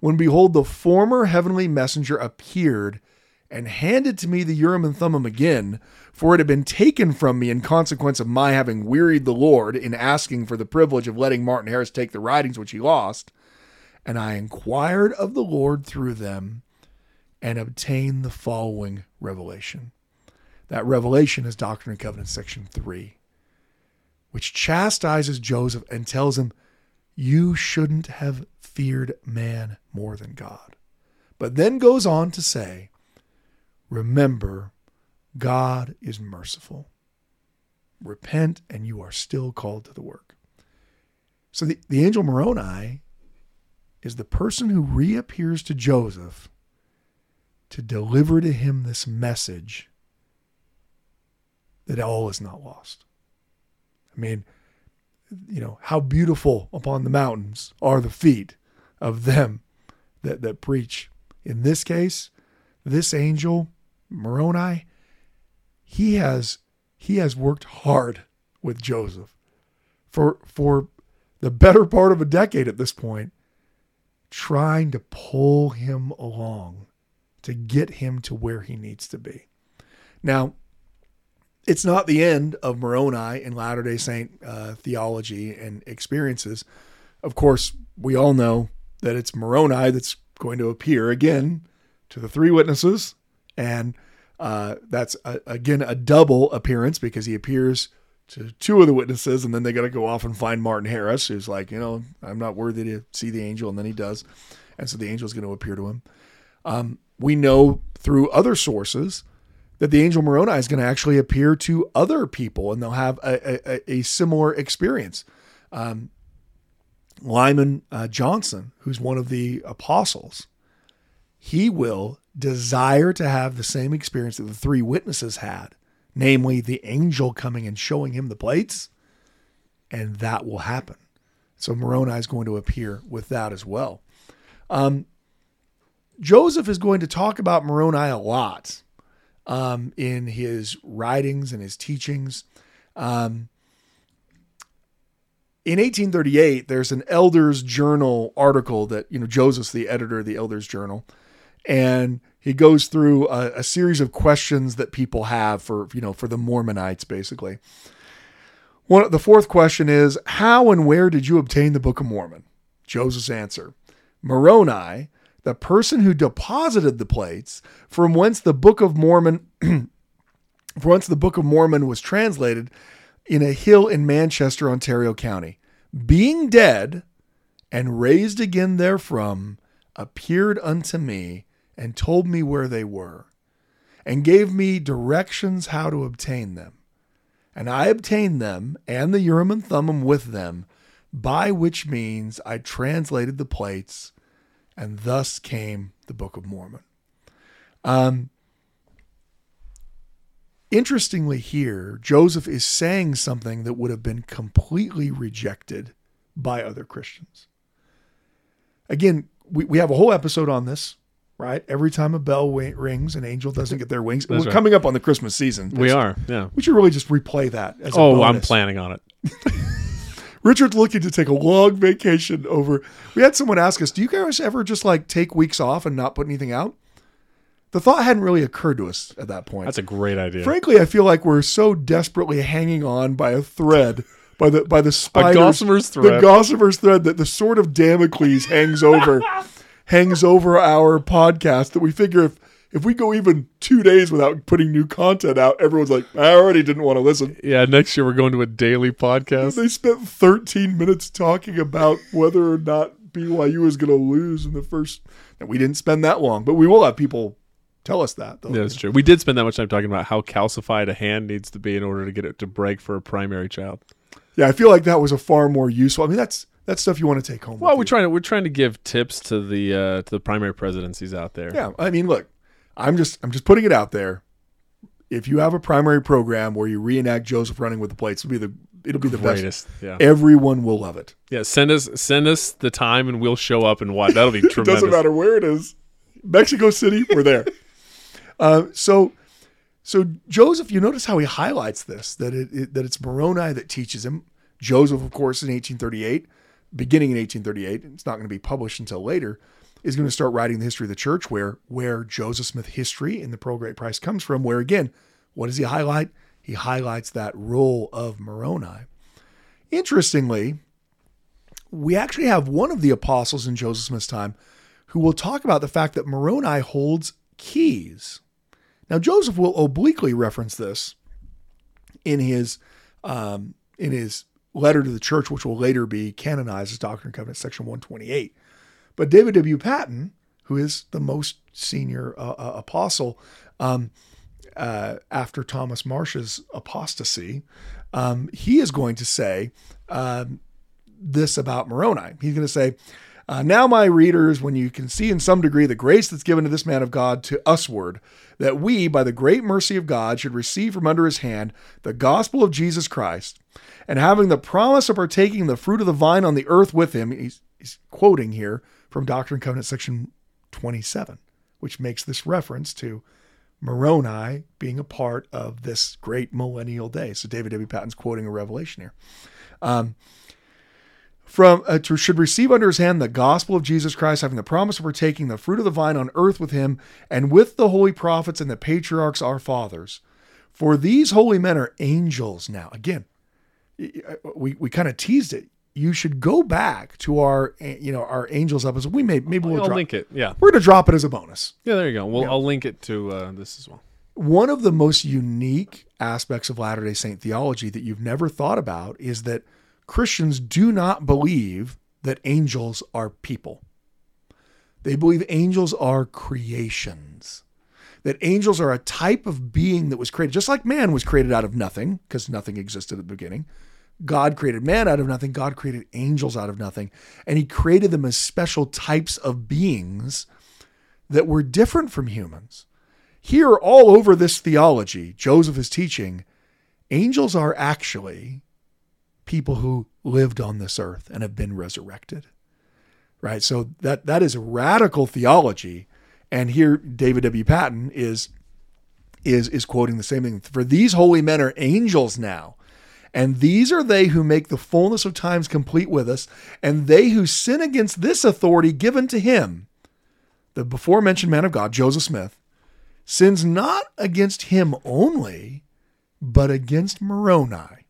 when behold the former heavenly messenger appeared and handed to me the Urim and Thummim again, for it had been taken from me in consequence of my having wearied the Lord in asking for the privilege of letting Martin Harris take the writings which he lost. And I inquired of the Lord through them and obtained the following revelation. That revelation is Doctrine and Covenants, section 3, which chastises Joseph and tells him, You shouldn't have feared man more than God. But then goes on to say, Remember, God is merciful. Repent, and you are still called to the work. So the, the angel Moroni is the person who reappears to Joseph to deliver to him this message that all is not lost. I mean, you know, how beautiful upon the mountains are the feet of them that, that preach. In this case, this angel, Moroni, he has he has worked hard with Joseph for for the better part of a decade at this point trying to pull him along to get him to where he needs to be. Now, it's not the end of Moroni and Latter day Saint uh, theology and experiences. Of course, we all know that it's Moroni that's going to appear again to the three witnesses. And uh, that's, a, again, a double appearance because he appears to two of the witnesses, and then they got to go off and find Martin Harris, who's like, you know, I'm not worthy to see the angel, and then he does, and so the angel is going to appear to him. Um, we know through other sources that the angel Moroni is going to actually appear to other people and they'll have a, a, a similar experience. Um, Lyman uh, Johnson, who's one of the apostles, he will desire to have the same experience that the three witnesses had, namely the angel coming and showing him the plates, and that will happen. So Moroni is going to appear with that as well. Um, Joseph is going to talk about Moroni a lot um, in his writings and his teachings. Um, in 1838, there's an Elders Journal article that, you know, Joseph's the editor of the Elders Journal. And he goes through a, a series of questions that people have for, you know, for the Mormonites, basically. One, the fourth question is How and where did you obtain the Book of Mormon? Joseph's answer Moroni, the person who deposited the plates, from whence the Book of Mormon, from whence the Book of Mormon was translated, in a hill in Manchester, Ontario County, being dead and raised again therefrom, appeared unto me and told me where they were, and gave me directions how to obtain them. And I obtained them and the Urim and Thummim with them, by which means I translated the plates, and thus came the Book of Mormon. Um, interestingly, here, Joseph is saying something that would have been completely rejected by other Christians. Again, we, we have a whole episode on this, right? Every time a bell wa- rings, an angel doesn't get their wings. We're right. coming up on the Christmas season. We are, yeah. We should really just replay that. As a Oh, I'm planning on it. Richard's looking to take a long vacation over. We had someone ask us, "Do you guys ever just like take weeks off and not put anything out?" The thought hadn't really occurred to us at that point. That's a great idea. Frankly, I feel like we're so desperately hanging on by a thread, by the by the spiders, gossamer's the thread. gossamer's thread that the sword of Damocles hangs over, hangs over our podcast. That we figure if if we go even two days without putting new content out, everyone's like, I already didn't want to listen. Yeah, next year we're going to a daily podcast. They spent 13 minutes talking about whether or not BYU is going to lose in the first. And we didn't spend that long, but we will have people tell us that. Though. Yeah, that's true. We did spend that much time talking about how calcified a hand needs to be in order to get it to break for a primary child. Yeah, I feel like that was a far more useful. I mean, that's that's stuff you want to take home. Well, we're you. trying to we're trying to give tips to the uh, to the primary presidencies out there. Yeah, I mean, look, I'm just I'm just putting it out there. If you have a primary program where you reenact Joseph running with the plates, it'll be the it'll be the Greatest. best. Yeah. Everyone will love it. Yeah. Send us send us the time and we'll show up and watch. That'll be It tremendous. doesn't matter where it is. Mexico City, we're there. uh, so, so Joseph, you notice how he highlights this that it, it that it's Moroni that teaches him. Joseph, of course, in 1838, beginning in 1838, it's not going to be published until later, is going to start writing the history of the church, where where Joseph Smith history in the Pearl Great Price comes from. Where again, what does he highlight? He highlights that role of Moroni. Interestingly, we actually have one of the apostles in Joseph Smith's time who will talk about the fact that Moroni holds keys. Now, Joseph will obliquely reference this in his um, in his letter to the church, which will later be canonized as Doctrine and Covenants, section 128. But David W. Patten, who is the most senior uh, uh, apostle um, uh, after Thomas Marsh's apostasy, um, he is going to say um, this about Moroni. He's going to say, uh, Now, my readers, when you can see in some degree the grace that's given to this man of God to usward, that we, by the great mercy of God, should receive from under his hand the gospel of Jesus Christ, and having the promise of partaking the fruit of the vine on the earth with him, he's, he's quoting here from Doctrine and Covenants section 27, which makes this reference to Moroni being a part of this great millennial day. So David W. Patten's quoting a revelation here. Um, from uh, to, should receive under his hand the gospel of Jesus Christ, having the promise of partaking the fruit of the vine on earth with him, and with the holy prophets and the patriarchs our fathers. For these holy men are angels now. Again, we, we kind of teased it. You should go back to our you know our angels episode. We may maybe we'll I'll drop, link it. Yeah. we're gonna drop it as a bonus. Yeah. There you go. Well, I'll link it to uh, this as well. one of the most unique aspects of Latter day Saint theology that you've never thought about is that Christians do not believe that angels are people. They believe angels are creations. That angels are a type of being that was created, just like man was created out of nothing, because nothing existed at the beginning. God created man out of nothing. God created angels out of nothing. And he created them as special types of beings that were different from humans. Here, all over this theology, Joseph is teaching angels are actually people who lived on this earth and have been resurrected. Right? So that that is radical theology. And here David W. Patten is is is quoting the same thing. For these holy men are angels now. And these are they who make the fullness of times complete with us, and they who sin against this authority given to him, the before mentioned man of God, Joseph Smith, sins not against him only, but against Moroni,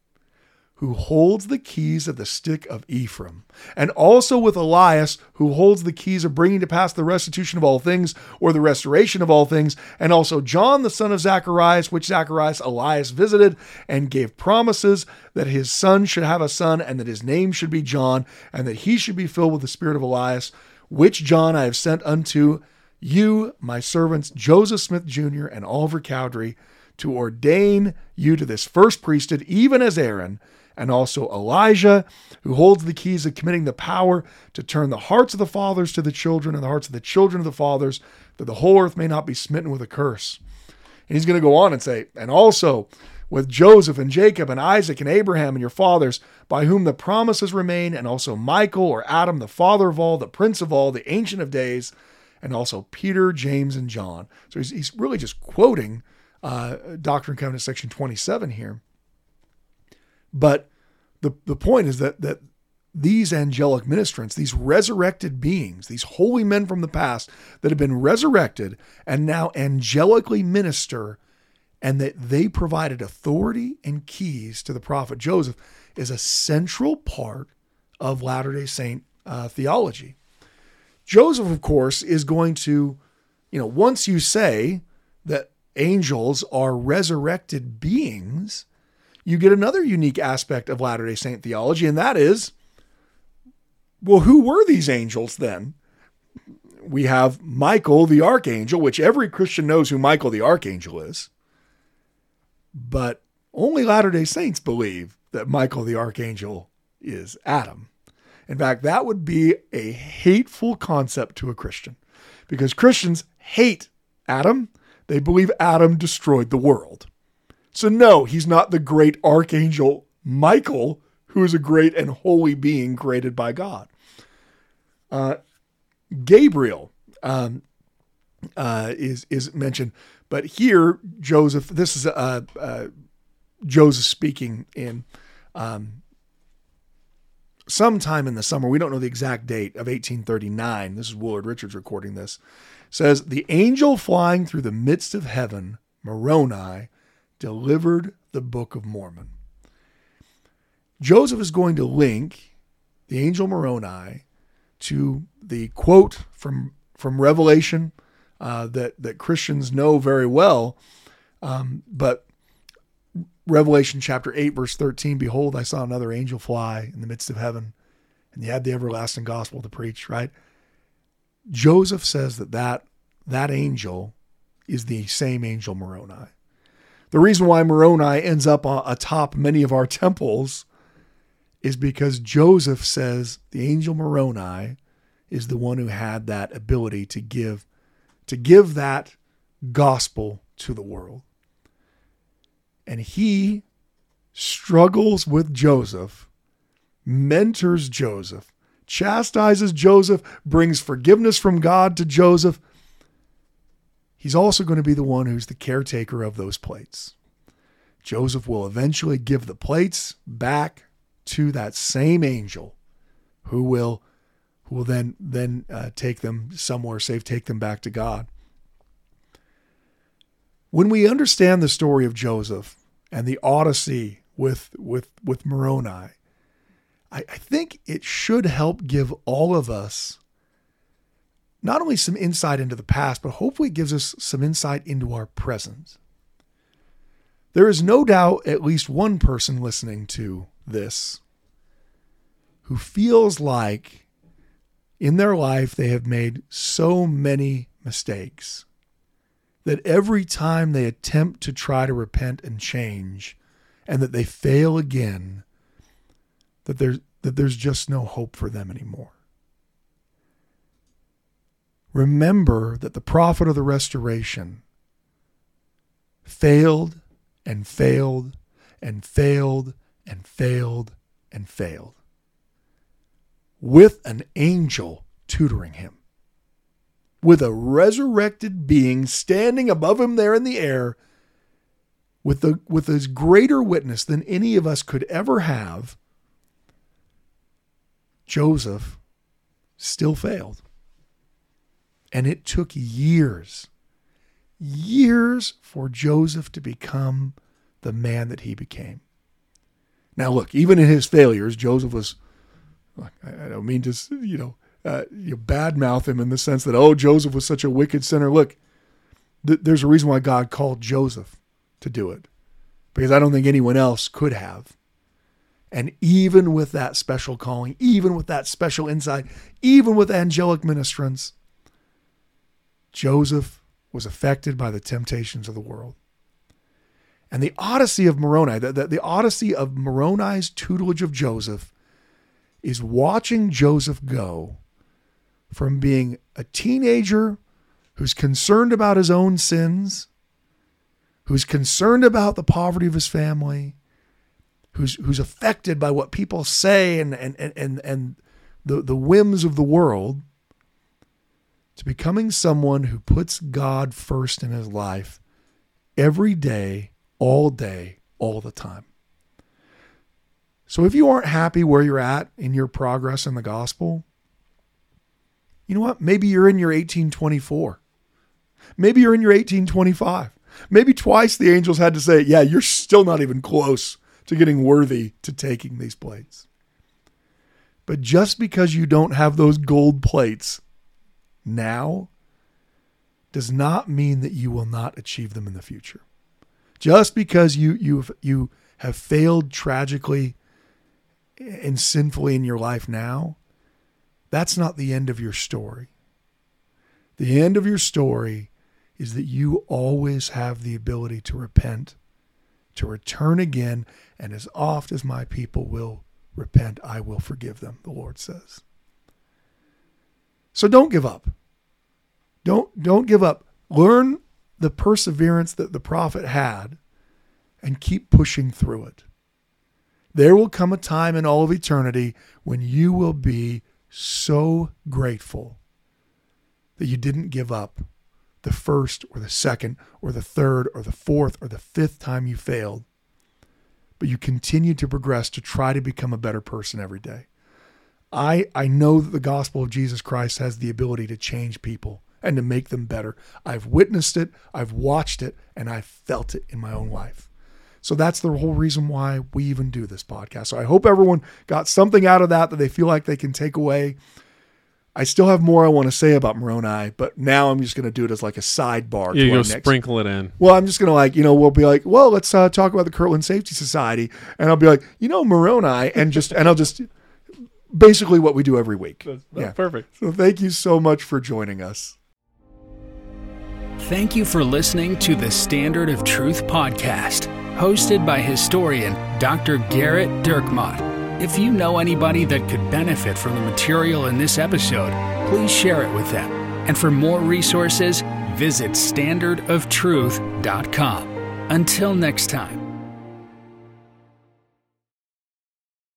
who holds the keys of the stick of Ephraim, and also with Elias, who holds the keys of bringing to pass the restitution of all things, or the restoration of all things, and also John the son of Zacharias, which Zacharias Elias visited, and gave promises that his son should have a son, and that his name should be John, and that he should be filled with the spirit of Elias, which John I have sent unto you, my servants, Joseph Smith Jr. and Oliver Cowdery, to ordain you to this first priesthood, even as Aaron, and also Elijah, who holds the keys of committing the power to turn the hearts of the fathers to the children and the hearts of the children of the fathers, that the whole earth may not be smitten with a curse. And he's going to go on and say, and also with Joseph and Jacob and Isaac and Abraham and your fathers, by whom the promises remain, and also Michael or Adam, the father of all, the prince of all, the ancient of days, and also Peter, James, and John. So he's, he's really just quoting uh, Doctrine and Covenants section 27 here. But the, the point is that, that these angelic ministrants, these resurrected beings, these holy men from the past that have been resurrected and now angelically minister, and that they provided authority and keys to the prophet Joseph, is a central part of Latter day Saint uh, theology. Joseph, of course, is going to, you know, once you say that angels are resurrected beings, you get another unique aspect of Latter day Saint theology, and that is well, who were these angels then? We have Michael the archangel, which every Christian knows who Michael the archangel is. But only Latter day Saints believe that Michael the archangel is Adam. In fact, that would be a hateful concept to a Christian because Christians hate Adam. They believe Adam destroyed the world. So, no, he's not the great archangel Michael, who is a great and holy being created by God. Uh, Gabriel um, uh, is is mentioned, but here Joseph. This is uh, uh Joseph speaking in um, sometime in the summer. We don't know the exact date of 1839. This is Willard Richards recording this. Says the angel flying through the midst of heaven, Moroni, delivered the Book of Mormon. Joseph is going to link the angel Moroni to the quote from from Revelation uh, that that Christians know very well, um, but Revelation chapter 8, verse 13 Behold, I saw another angel fly in the midst of heaven, and he had the everlasting gospel to preach, right? Joseph says that that, that angel is the same angel Moroni. The reason why Moroni ends up uh, atop many of our temples is because Joseph says the angel Moroni is the one who had that ability to give to give that gospel to the world. And he struggles with Joseph, mentors Joseph, chastises Joseph, brings forgiveness from God to Joseph, He's also going to be the one who's the caretaker of those plates. Joseph will eventually give the plates back to that same angel who will who will then then uh, take them somewhere safe take them back to God. When we understand the story of Joseph and the odyssey with with with Moroni, I, I think it should help give all of us not only some insight into the past, but hopefully gives us some insight into our present. There is no doubt at least one person listening to this who feels like in their life they have made so many mistakes that every time they attempt to try to repent and change and that they fail again that there's that there's just no hope for them anymore remember that the prophet of the restoration failed and failed and failed and failed and failed with an angel tutoring him with a resurrected being standing above him there in the air with the with as greater witness than any of us could ever have Joseph still failed and it took years years for Joseph to become the man that he became now look even in his failures Joseph was I don't mean to you know uh, you badmouth him in the sense that oh Joseph was such a wicked sinner. Look, th- there's a reason why God called Joseph to do it, because I don't think anyone else could have. And even with that special calling, even with that special insight, even with angelic ministrants, Joseph was affected by the temptations of the world. And the odyssey of Moroni, the, the, the odyssey of Moroni's tutelage of Joseph, is watching Joseph go from being a teenager who's concerned about his own sins, who's concerned about the poverty of his family, who's who's affected by what people say and and and and the, the whims of the world, to becoming someone who puts God first in his life every day, all day, all the time. So if you aren't happy where you're at in your progress in the gospel, you know what? Maybe you're in your 1824. Maybe you're in your 1825. Maybe twice the angels had to say, Yeah, you're still not even close to getting worthy to taking these plates. But just because you don't have those gold plates now does not mean that you will not achieve them in the future. Just because you you you have failed tragically and sinfully in your life now that's not the end of your story. The end of your story is that you always have the ability to repent, to return again, and as oft as my people will repent, I will forgive them, the Lord says. So don't give up. Don't don't give up. Learn the perseverance that the prophet had and keep pushing through it. There will come a time in all of eternity when you will be so grateful that you didn't give up the first or the second or the third or the fourth or the fifth time you failed, but you continued to progress to try to become a better person every day. I, I know that the gospel of Jesus Christ has the ability to change people and to make them better. I've witnessed it, I've watched it, and I've felt it in my own life. So that's the whole reason why we even do this podcast. So I hope everyone got something out of that that they feel like they can take away. I still have more I want to say about Moroni, but now I'm just going to do it as like a sidebar. Yeah, you go sprinkle it in. Well, I'm just going to like, you know, we'll be like, well, let's uh, talk about the Kirtland Safety Society, and I'll be like, you know, Moroni, and just and I'll just basically what we do every week. That's, that's yeah, perfect. So thank you so much for joining us. Thank you for listening to the Standard of Truth podcast hosted by historian Dr. Gerrit Dirkmaat. If you know anybody that could benefit from the material in this episode, please share it with them. And for more resources, visit standardoftruth.com. Until next time.